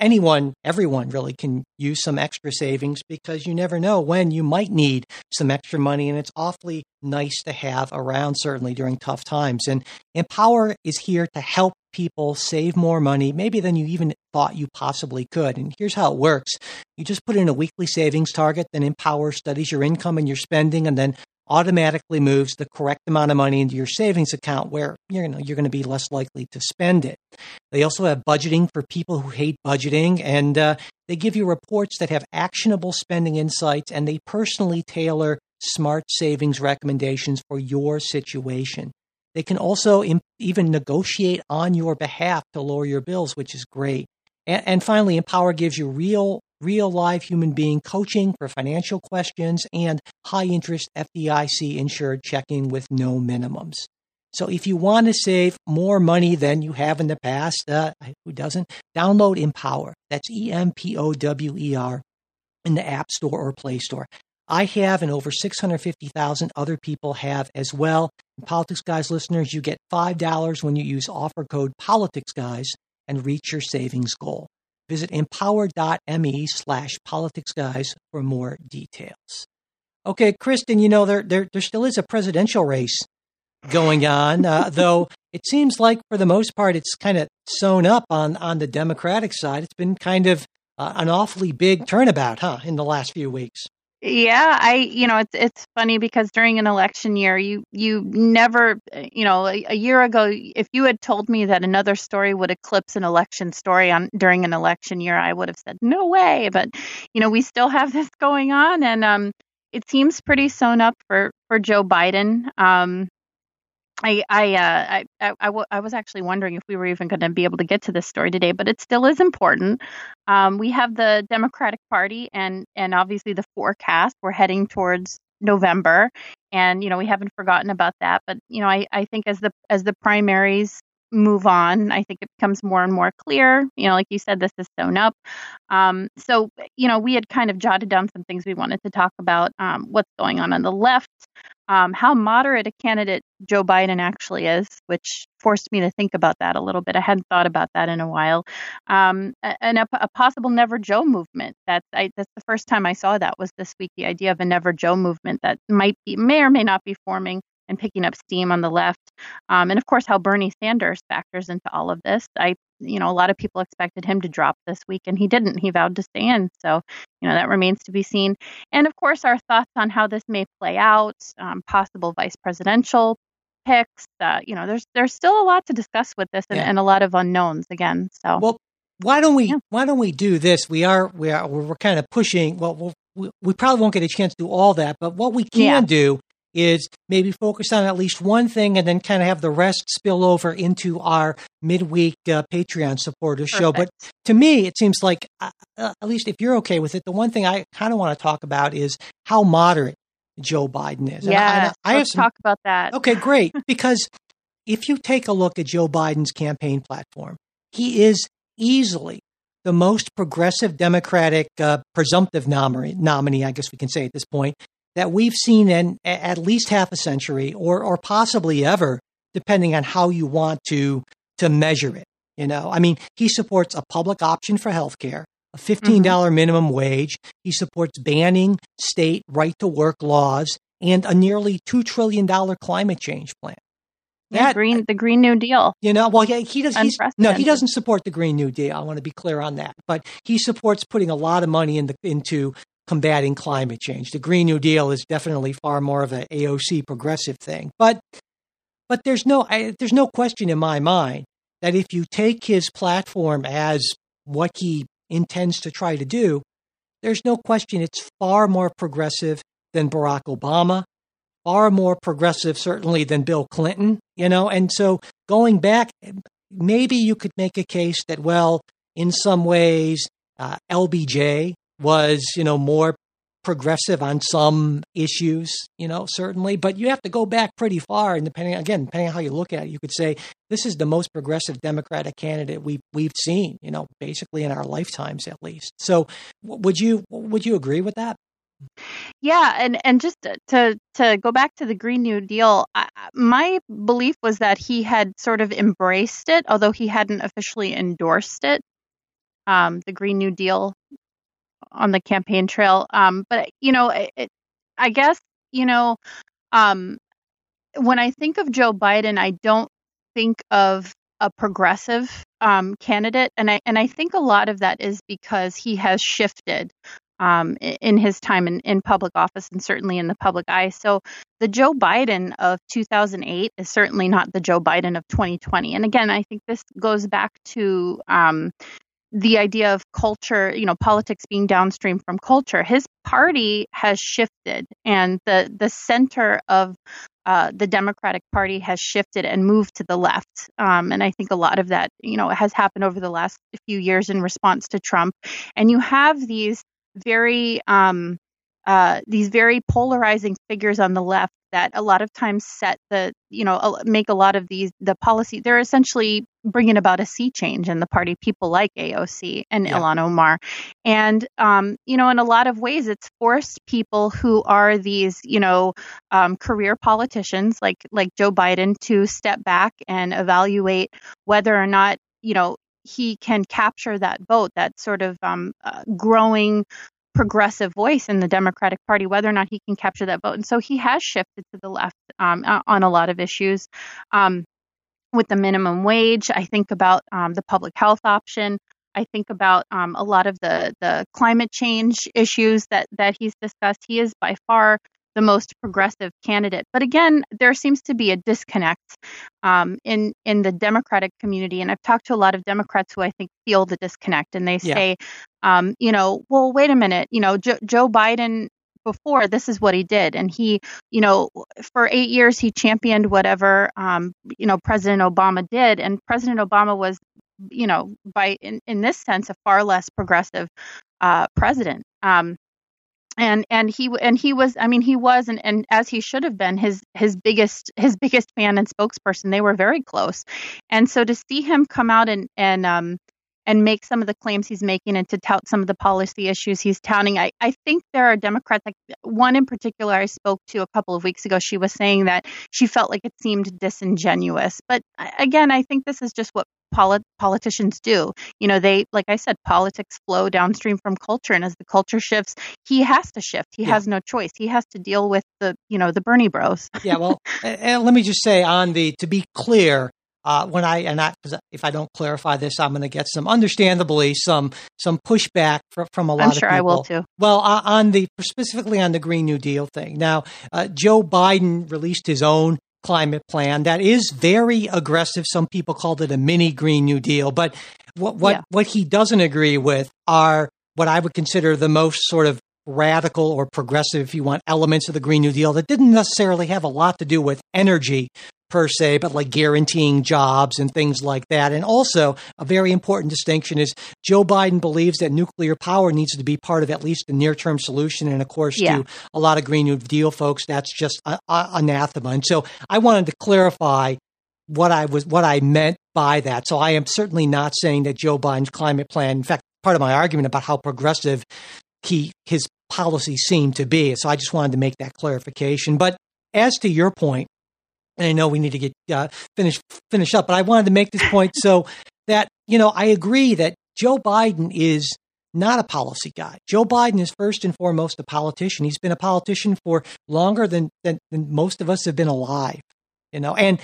anyone, everyone really can use some extra savings because you never know when you might need some extra money. And it's awfully nice to have around, certainly during tough times. And Empower is here to help people save more money, maybe than you even thought you possibly could. And here's how it works you just put in a weekly savings target, then Empower studies your income and your spending, and then automatically moves the correct amount of money into your savings account where you know you're going to be less likely to spend it. They also have budgeting for people who hate budgeting, and uh, they give you reports that have actionable spending insights, and they personally tailor smart savings recommendations for your situation. They can also Im- even negotiate on your behalf to lower your bills, which is great. And, and finally, Empower gives you real real live human being coaching for financial questions and high interest FDIC insured checking with no minimums. So if you want to save more money than you have in the past, uh, who doesn't? Download Empower. That's E M P O W E R in the App Store or Play Store. I have, and over 650,000 other people have as well. Politics Guys listeners, you get $5 when you use offer code Politics Guys and reach your savings goal. Visit empower.me slash politics guys for more details. Okay, Kristin, you know, there, there, there still is a presidential race going on, uh, <laughs> though it seems like for the most part it's kind of sewn up on, on the Democratic side. It's been kind of uh, an awfully big turnabout, huh, in the last few weeks. Yeah, I you know it's it's funny because during an election year you you never you know a, a, year ago if you had told me that another story would eclipse an election story on during an election year I would have said no way but you know we still have <laughs> this going on and um it seems pretty sewn up for for Joe Biden. Um I I, uh, I, I, w- I was actually wondering if we were even going to be able to get to this story today, but it still is important. Um, we have the Democratic Party and and obviously the forecast. We're heading towards November, and you know we haven't forgotten about that. But you know I, I think as the as the primaries move on, I think it becomes more and more clear. You know, like you said, this is sewn up. Um, so you know we had kind of jotted down some things we wanted to talk about. Um, what's going on on the left um, how moderate a candidate Joe Biden actually is, which forced me to think about that a little bit. I hadn't thought about that in a while. Um, and a, a, possible Never Joe movement. That I, that's the first time I saw that was this week. The idea of a Never Joe movement that might be, may or may not be forming and picking up steam on the left. Um, and of course, how Bernie Sanders factors into all of this. I, you know, a lot of people expected him to drop this week, and he didn't. He vowed to stay in. So, you know, that remains to be seen. And of course, our thoughts on how this may play out, um, possible vice presidential picks. Uh, you know, there's there's still a lot to discuss with this, and, yeah. and a lot of unknowns again. So, well, why don't we yeah. why don't we do this? We are we are we're kind of pushing. Well, we we probably won't get a chance to do all that, but what we can yeah. do is maybe focus on at least one thing and then kind of have the rest spill over into our midweek uh, Patreon supporters show. But to me, it seems like, uh, uh, at least if you're okay with it, the one thing I kind of want to talk about is how moderate Joe Biden is. Yeah, I, I, I let's some, talk about that. Okay, great. <laughs> because if you take a look at Joe Biden's campaign platform, he is easily the most progressive Democratic uh, presumptive nominee, nominee, I guess we can say at this point, that we've seen in at least half a century or, or possibly ever, depending on how you want to, to measure it. You know, I mean, he supports a public option for health care, a $15 mm-hmm. minimum wage. He supports banning state right to work laws and a nearly $2 trillion climate change plan. That, green, the Green New Deal. You know, well, yeah, he does. No, he doesn't support the Green New Deal. I want to be clear on that. But he supports putting a lot of money in the, into combating climate change. The Green New Deal is definitely far more of an AOC progressive thing. But but there's no I, there's no question in my mind that if you take his platform as what he intends to try to do, there's no question it's far more progressive than Barack Obama, far more progressive, certainly, than Bill Clinton, you know. And so going back, maybe you could make a case that, well, in some ways, uh, LBJ was, you know, more progressive on some issues, you know, certainly, but you have to go back pretty far. And depending, again, depending on how you look at it, you could say this is the most progressive Democratic candidate we've we've seen, you know, basically in our lifetimes at least. So, would you would you agree with that? Yeah, and and just to to go back to the Green New Deal, I, my belief was that he had sort of embraced it, although he hadn't officially endorsed it. Um, the Green New Deal on the campaign trail. Um, but you know, it, I guess you know, um, when I think of Joe Biden, I don't think of a progressive um, candidate, and I and I think a lot of that is because he has shifted um, in his time in, in public office and certainly in the public eye. So the Joe Biden of 2008 is certainly not the Joe Biden of 2020. And again, I think this goes back to um, the idea of culture, you know, politics being downstream from culture. His party has shifted, and the the center of uh, the Democratic Party has shifted and moved to the left. Um, and I think a lot of that, you know, has happened over the last few years in response to Trump. And you have these very um, uh, these very polarizing figures on the left that a lot of times set the you know make a lot of these the policy they're essentially bringing about a sea change in the party people like aoc and yeah. ilhan omar and um, you know in a lot of ways it's forced people who are these you know um, career politicians like like joe biden to step back and evaluate whether or not you know he can capture that vote, that sort of um, uh, growing progressive voice in the Democratic Party, whether or not he can capture that vote. And so he has shifted to the left um, on a lot of issues. Um, with the minimum wage, I think about um, the public health option. I think about um, a lot of the the climate change issues that that he's discussed. He is by far the most progressive candidate. But again, there seems to be a disconnect um, in in the Democratic community, and I've talked to a lot of Democrats who I think feel the disconnect, and they say, yeah. um, you know, well, wait a minute, you know, jo- Joe Biden before this is what he did. And he you know for eight years he championed whatever um, you know president obama did. And president obama was you know by in, in this sense a far less progressive uh, president. Um, and and he and he was i mean he was and, and as he should have been his his biggest his biggest fan and spokesperson. They were very close. And so to see him come out and and um and make some of the claims he's making and to tout some of the policy issues he's touting. I, I think there are Democrats, like one in particular I spoke to a couple of weeks ago, she was saying that she felt like it seemed disingenuous. But again, I think this is just what polit- politicians do. You know, they, like I said, politics flow downstream from culture. And as the culture shifts, he has to shift. He yeah. has no choice. He has to deal with the, you know, the Bernie bros. yeah. Well, <laughs> and let me just say on the, to be clear, uh, when I and I, if I don't clarify this, I'm going to get some, understandably, some some pushback from, from a lot I'm of sure people. I will too. Well, uh, on the specifically on the Green New Deal thing. Now, uh, Joe Biden released his own climate plan that is very aggressive. Some people called it a mini Green New Deal, but what what yeah. what he doesn't agree with are what I would consider the most sort of radical or progressive, if you want, elements of the Green New Deal that didn't necessarily have a lot to do with energy per se, but like guaranteeing jobs and things like that. And also, a very important distinction is Joe Biden believes that nuclear power needs to be part of at least the near term solution. And of course, yeah. to a lot of Green New Deal folks, that's just a, a, anathema. And so I wanted to clarify what I was, what I meant by that. So I am certainly not saying that Joe Biden's climate plan, in fact, part of my argument about how progressive he, his policies seem to be. So I just wanted to make that clarification. But as to your point, and I know we need to get uh, finish finish up, but I wanted to make this point so that you know I agree that Joe Biden is not a policy guy. Joe Biden is first and foremost a politician. He's been a politician for longer than, than, than most of us have been alive. You know, and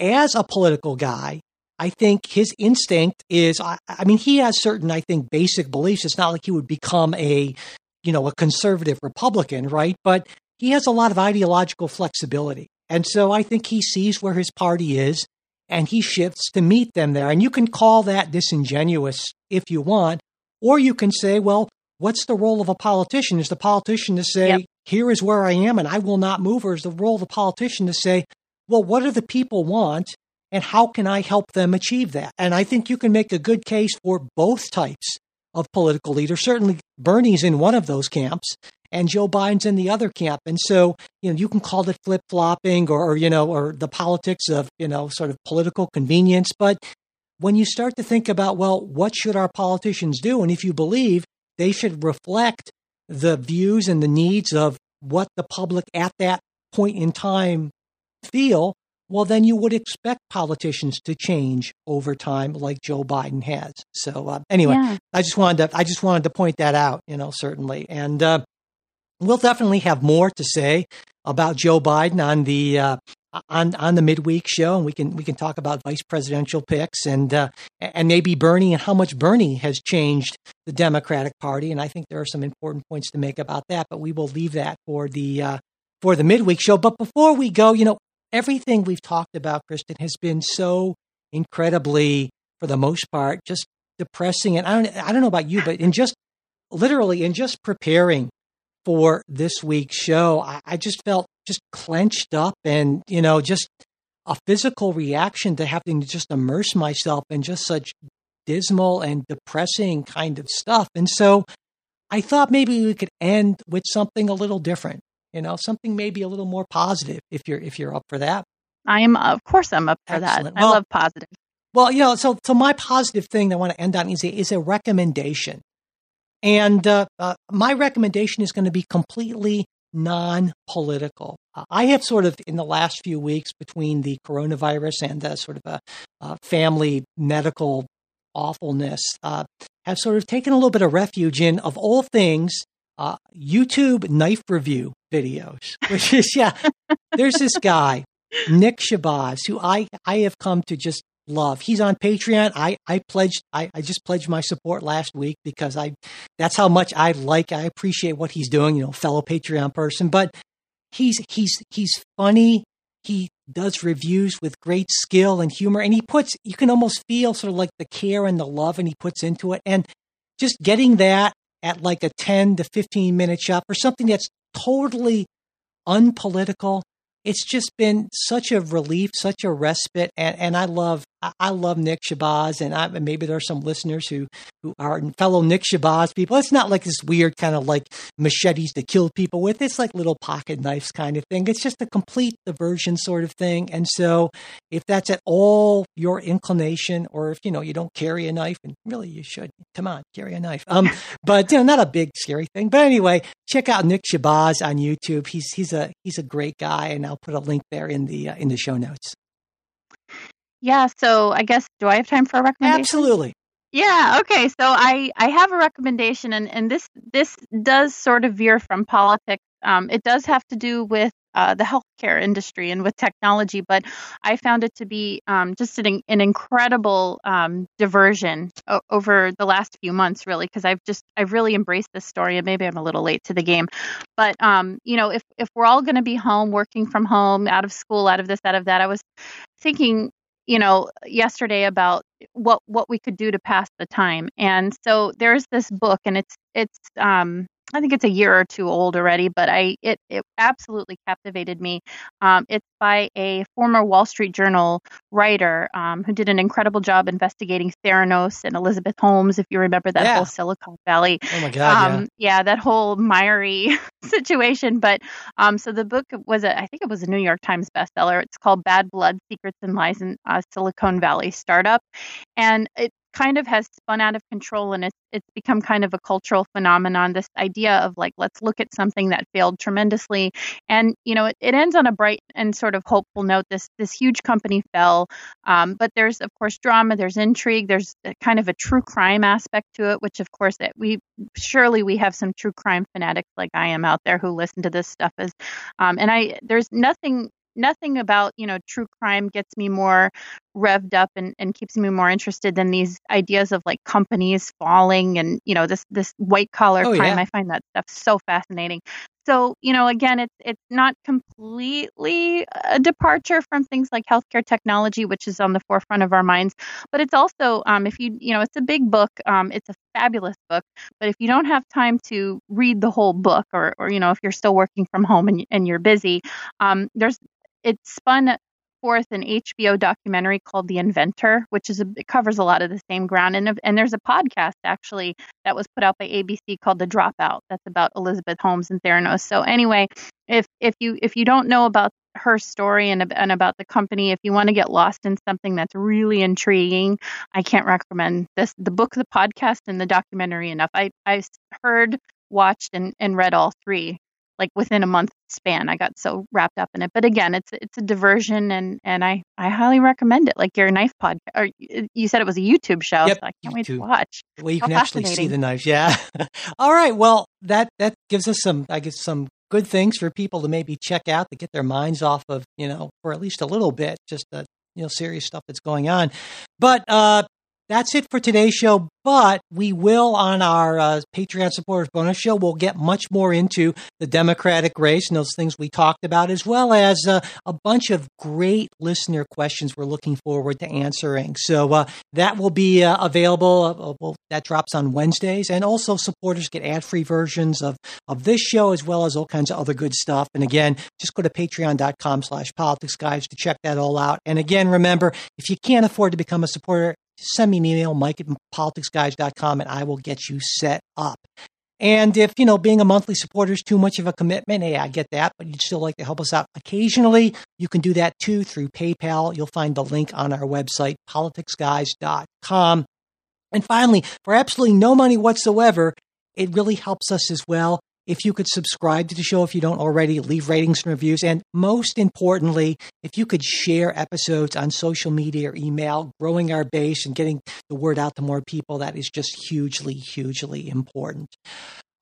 as a political guy, I think his instinct is I, I, mean, he has certain, I think, basic beliefs. It's not like he would become a, you know, a conservative Republican, right? But he has a lot of ideological flexibility. And so I think he sees where his party is and he shifts to meet them there. And you can call that disingenuous if you want, or you can say, well, what's the role of a politician? Is the politician to say, yep. here is where I am and I will not move, or is the role of the politician to say, well, what do the people want and how can I help them achieve that? And I think you can make a good case for both types of political leaders. Certainly, Bernie's in one of those camps, and Joe Biden's in the other camp. And so, you know, you can call it flip flopping or, or, you know, or the politics of, you know, sort of political convenience. But when you start to think about, well, what should our politicians do? And if you believe they should reflect the views and the needs of what the public at that point in time feel, well, then you would expect politicians to change over time, like Joe Biden has. So uh, anyway, yeah. I just wanted to I just wanted to point that out, you know, certainly, and uh, we'll definitely have more to say about Joe Biden on the uh, on on the midweek show, and we can we can talk about vice presidential picks and uh, and maybe Bernie and how much Bernie has changed the Democratic Party. And I think there are some important points to make about that, but we will leave that for the uh, for the midweek show. But before we go, you know, everything we've talked about, Kristin, has been so incredibly, for the most part, just depressing. And I don't I don't know about you, but in just literally in just preparing for this week's show, I, I just felt just clenched up and, you know, just a physical reaction to having to just immerse myself in just such dismal and depressing kind of stuff. And so I thought maybe we could end with something a little different, you know, something maybe a little more positive if you're if you're up for that. I am of course I'm up for Excellent. that. I love positive. Well, you know, so so my positive thing that I want to end on is a, is a recommendation. And uh, uh, my recommendation is going to be completely non political. Uh, I have sort of, in the last few weeks, between the coronavirus and the sort of a, family medical awfulness, uh, have sort of taken a little bit of refuge in, of all things, uh, YouTube knife review videos, <laughs> which is, yeah, there's this guy, Nick Shabazz, who I, I have come to just love. He's on Patreon. I, I pledged, I, I just pledged my support last week because I, that's how much I like, I appreciate what he's doing, you know, fellow Patreon person, but he's, he's, he's funny. He does reviews with great skill and humor and he puts, you can almost feel sort of like the care and the love and he puts into it. And just getting that at like a 10 to 15 minute shot for something that's totally unpolitical it's just been such a relief, such a respite, and, and I love I love Nick Shabazz, and I, maybe there are some listeners who who are fellow Nick Shabazz people. It's not like this weird kind of like machetes to kill people with. It's like little pocket knives kind of thing. It's just a complete diversion sort of thing. And so, if that's at all your inclination, or if you know you don't carry a knife, and really you should, come on, carry a knife. Um, <laughs> but you know, not a big scary thing. But anyway, check out Nick Shabazz on YouTube. He's he's a he's a great guy, and I'll put a link there in the uh, in the show notes. Yeah, so I guess do I have time for a recommendation? Absolutely. Yeah, okay. So I I have a recommendation and and this this does sort of veer from politics. Um, it does have to do with uh, the healthcare industry and with technology, but I found it to be um, just an, an incredible um, diversion o- over the last few months, really, because I've just I've really embraced this story, and maybe I'm a little late to the game, but um, you know, if if we're all going to be home, working from home, out of school, out of this, out of that, I was thinking you know yesterday about what what we could do to pass the time. And so there's this book and it's it's um I think it's a year or two old already, but I it it absolutely captivated me. Um, it's by a former Wall Street Journal writer um, who did an incredible job investigating Theranos and Elizabeth Holmes, if you remember that yeah. whole Silicon Valley. Oh my God! Um, yeah. yeah. that whole miry <laughs> situation. But um, so the book was a I think it was a New York Times bestseller. It's called Bad Blood: Secrets and Lies in uh, Silicon Valley Startup, and it kind of has spun out of control and it's it's become kind of a cultural phenomenon this idea of like let's look at something that failed tremendously. And you know it, it ends on a bright and sort of hopeful note this this huge company fell um, but there's of course drama there's intrigue there's kind of a true crime aspect to it which of course we surely we have some true crime fanatics like i am out there who listen to this stuff as um, and i there's nothing nothing about you know true crime gets me more revved up and, and keeps me more interested than these ideas of like companies falling and you know this this white collar Oh, crime. yeah. I find that stuff so fascinating. So you know, again, it's it's not completely a departure from things like healthcare technology, which is on the forefront of our minds, but it's also um, if you you know it's a big book, um, it's a fabulous book, but if you don't have time to read the whole book, or or you know if you're still working from home and and you're busy, um, there's it spun forth an HBO documentary called The Inventor, which is a, it covers a lot of the same ground. And and there's a podcast actually that was put out by ABC called The Dropout that's about Elizabeth Holmes and Theranos. So anyway, if if you if you don't know about her story and, and about the company, if you want to get lost in something that's really intriguing, I can't recommend this the book, the podcast, and the documentary enough. I I heard, watched, and and read all three like within a month span i got so wrapped up in it but again it's it's a diversion and and i i highly recommend it like your knife podcast or you said it was a youtube show Yep, so i can't wait to YouTube. watch well you How can actually see the knives. Yeah. <laughs> All right. Well, that that gives us some, I guess, some good things for people to maybe check out to get their minds off of, you know, for at least a little bit, just the you know serious stuff that's going on. But uh, that's it for today's show. But we will on our uh, Patreon supporters bonus show. We'll get much more into the Democratic race and those things we talked about, as well as uh, a bunch of great listener questions we're looking forward to answering. So uh, that will be uh, available. Uh, well, that drops on Wednesdays, and also supporters get ad-free versions of of this show as well as all kinds of other good stuff. And again, just go to Patreon.com/slash Politics Guys to check that all out. And again, remember if you can't afford to become a supporter, send me an email, Mike at politicsguys.com, and I will get you set up. And if, you know, being a monthly supporter is too much of a commitment, hey, I get that, but you'd still like to help us out occasionally, you can do that too through PayPal. You'll find the link on our website, politicsguys.com. And finally, for absolutely no money whatsoever, it really helps us as well if you could subscribe to the show if you don't already, leave ratings and reviews, and most importantly, if you could share episodes on social media or email, growing our base and getting the word out to more people, that is just hugely, hugely important.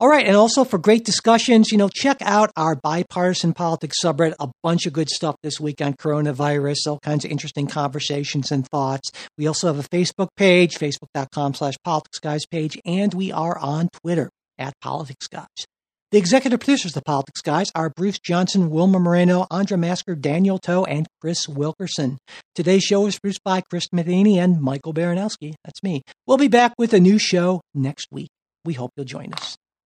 All right, and also for great discussions, you know, check out our bipartisan politics subreddit. A bunch of good stuff this week on coronavirus, all kinds of interesting conversations and thoughts. We also have a Facebook page, facebook.com slash politics guys page, and we are on Twitter at politics guys. The executive producers of the Politics Guys are Bruce Johnson, Wilma Moreno, Andra Masker, Daniel Toe, and Chris Wilkerson. Today's show is produced by Chris Matheny and Michael Baranowski. That's me. We'll be back with a new show next week. We hope you'll join us.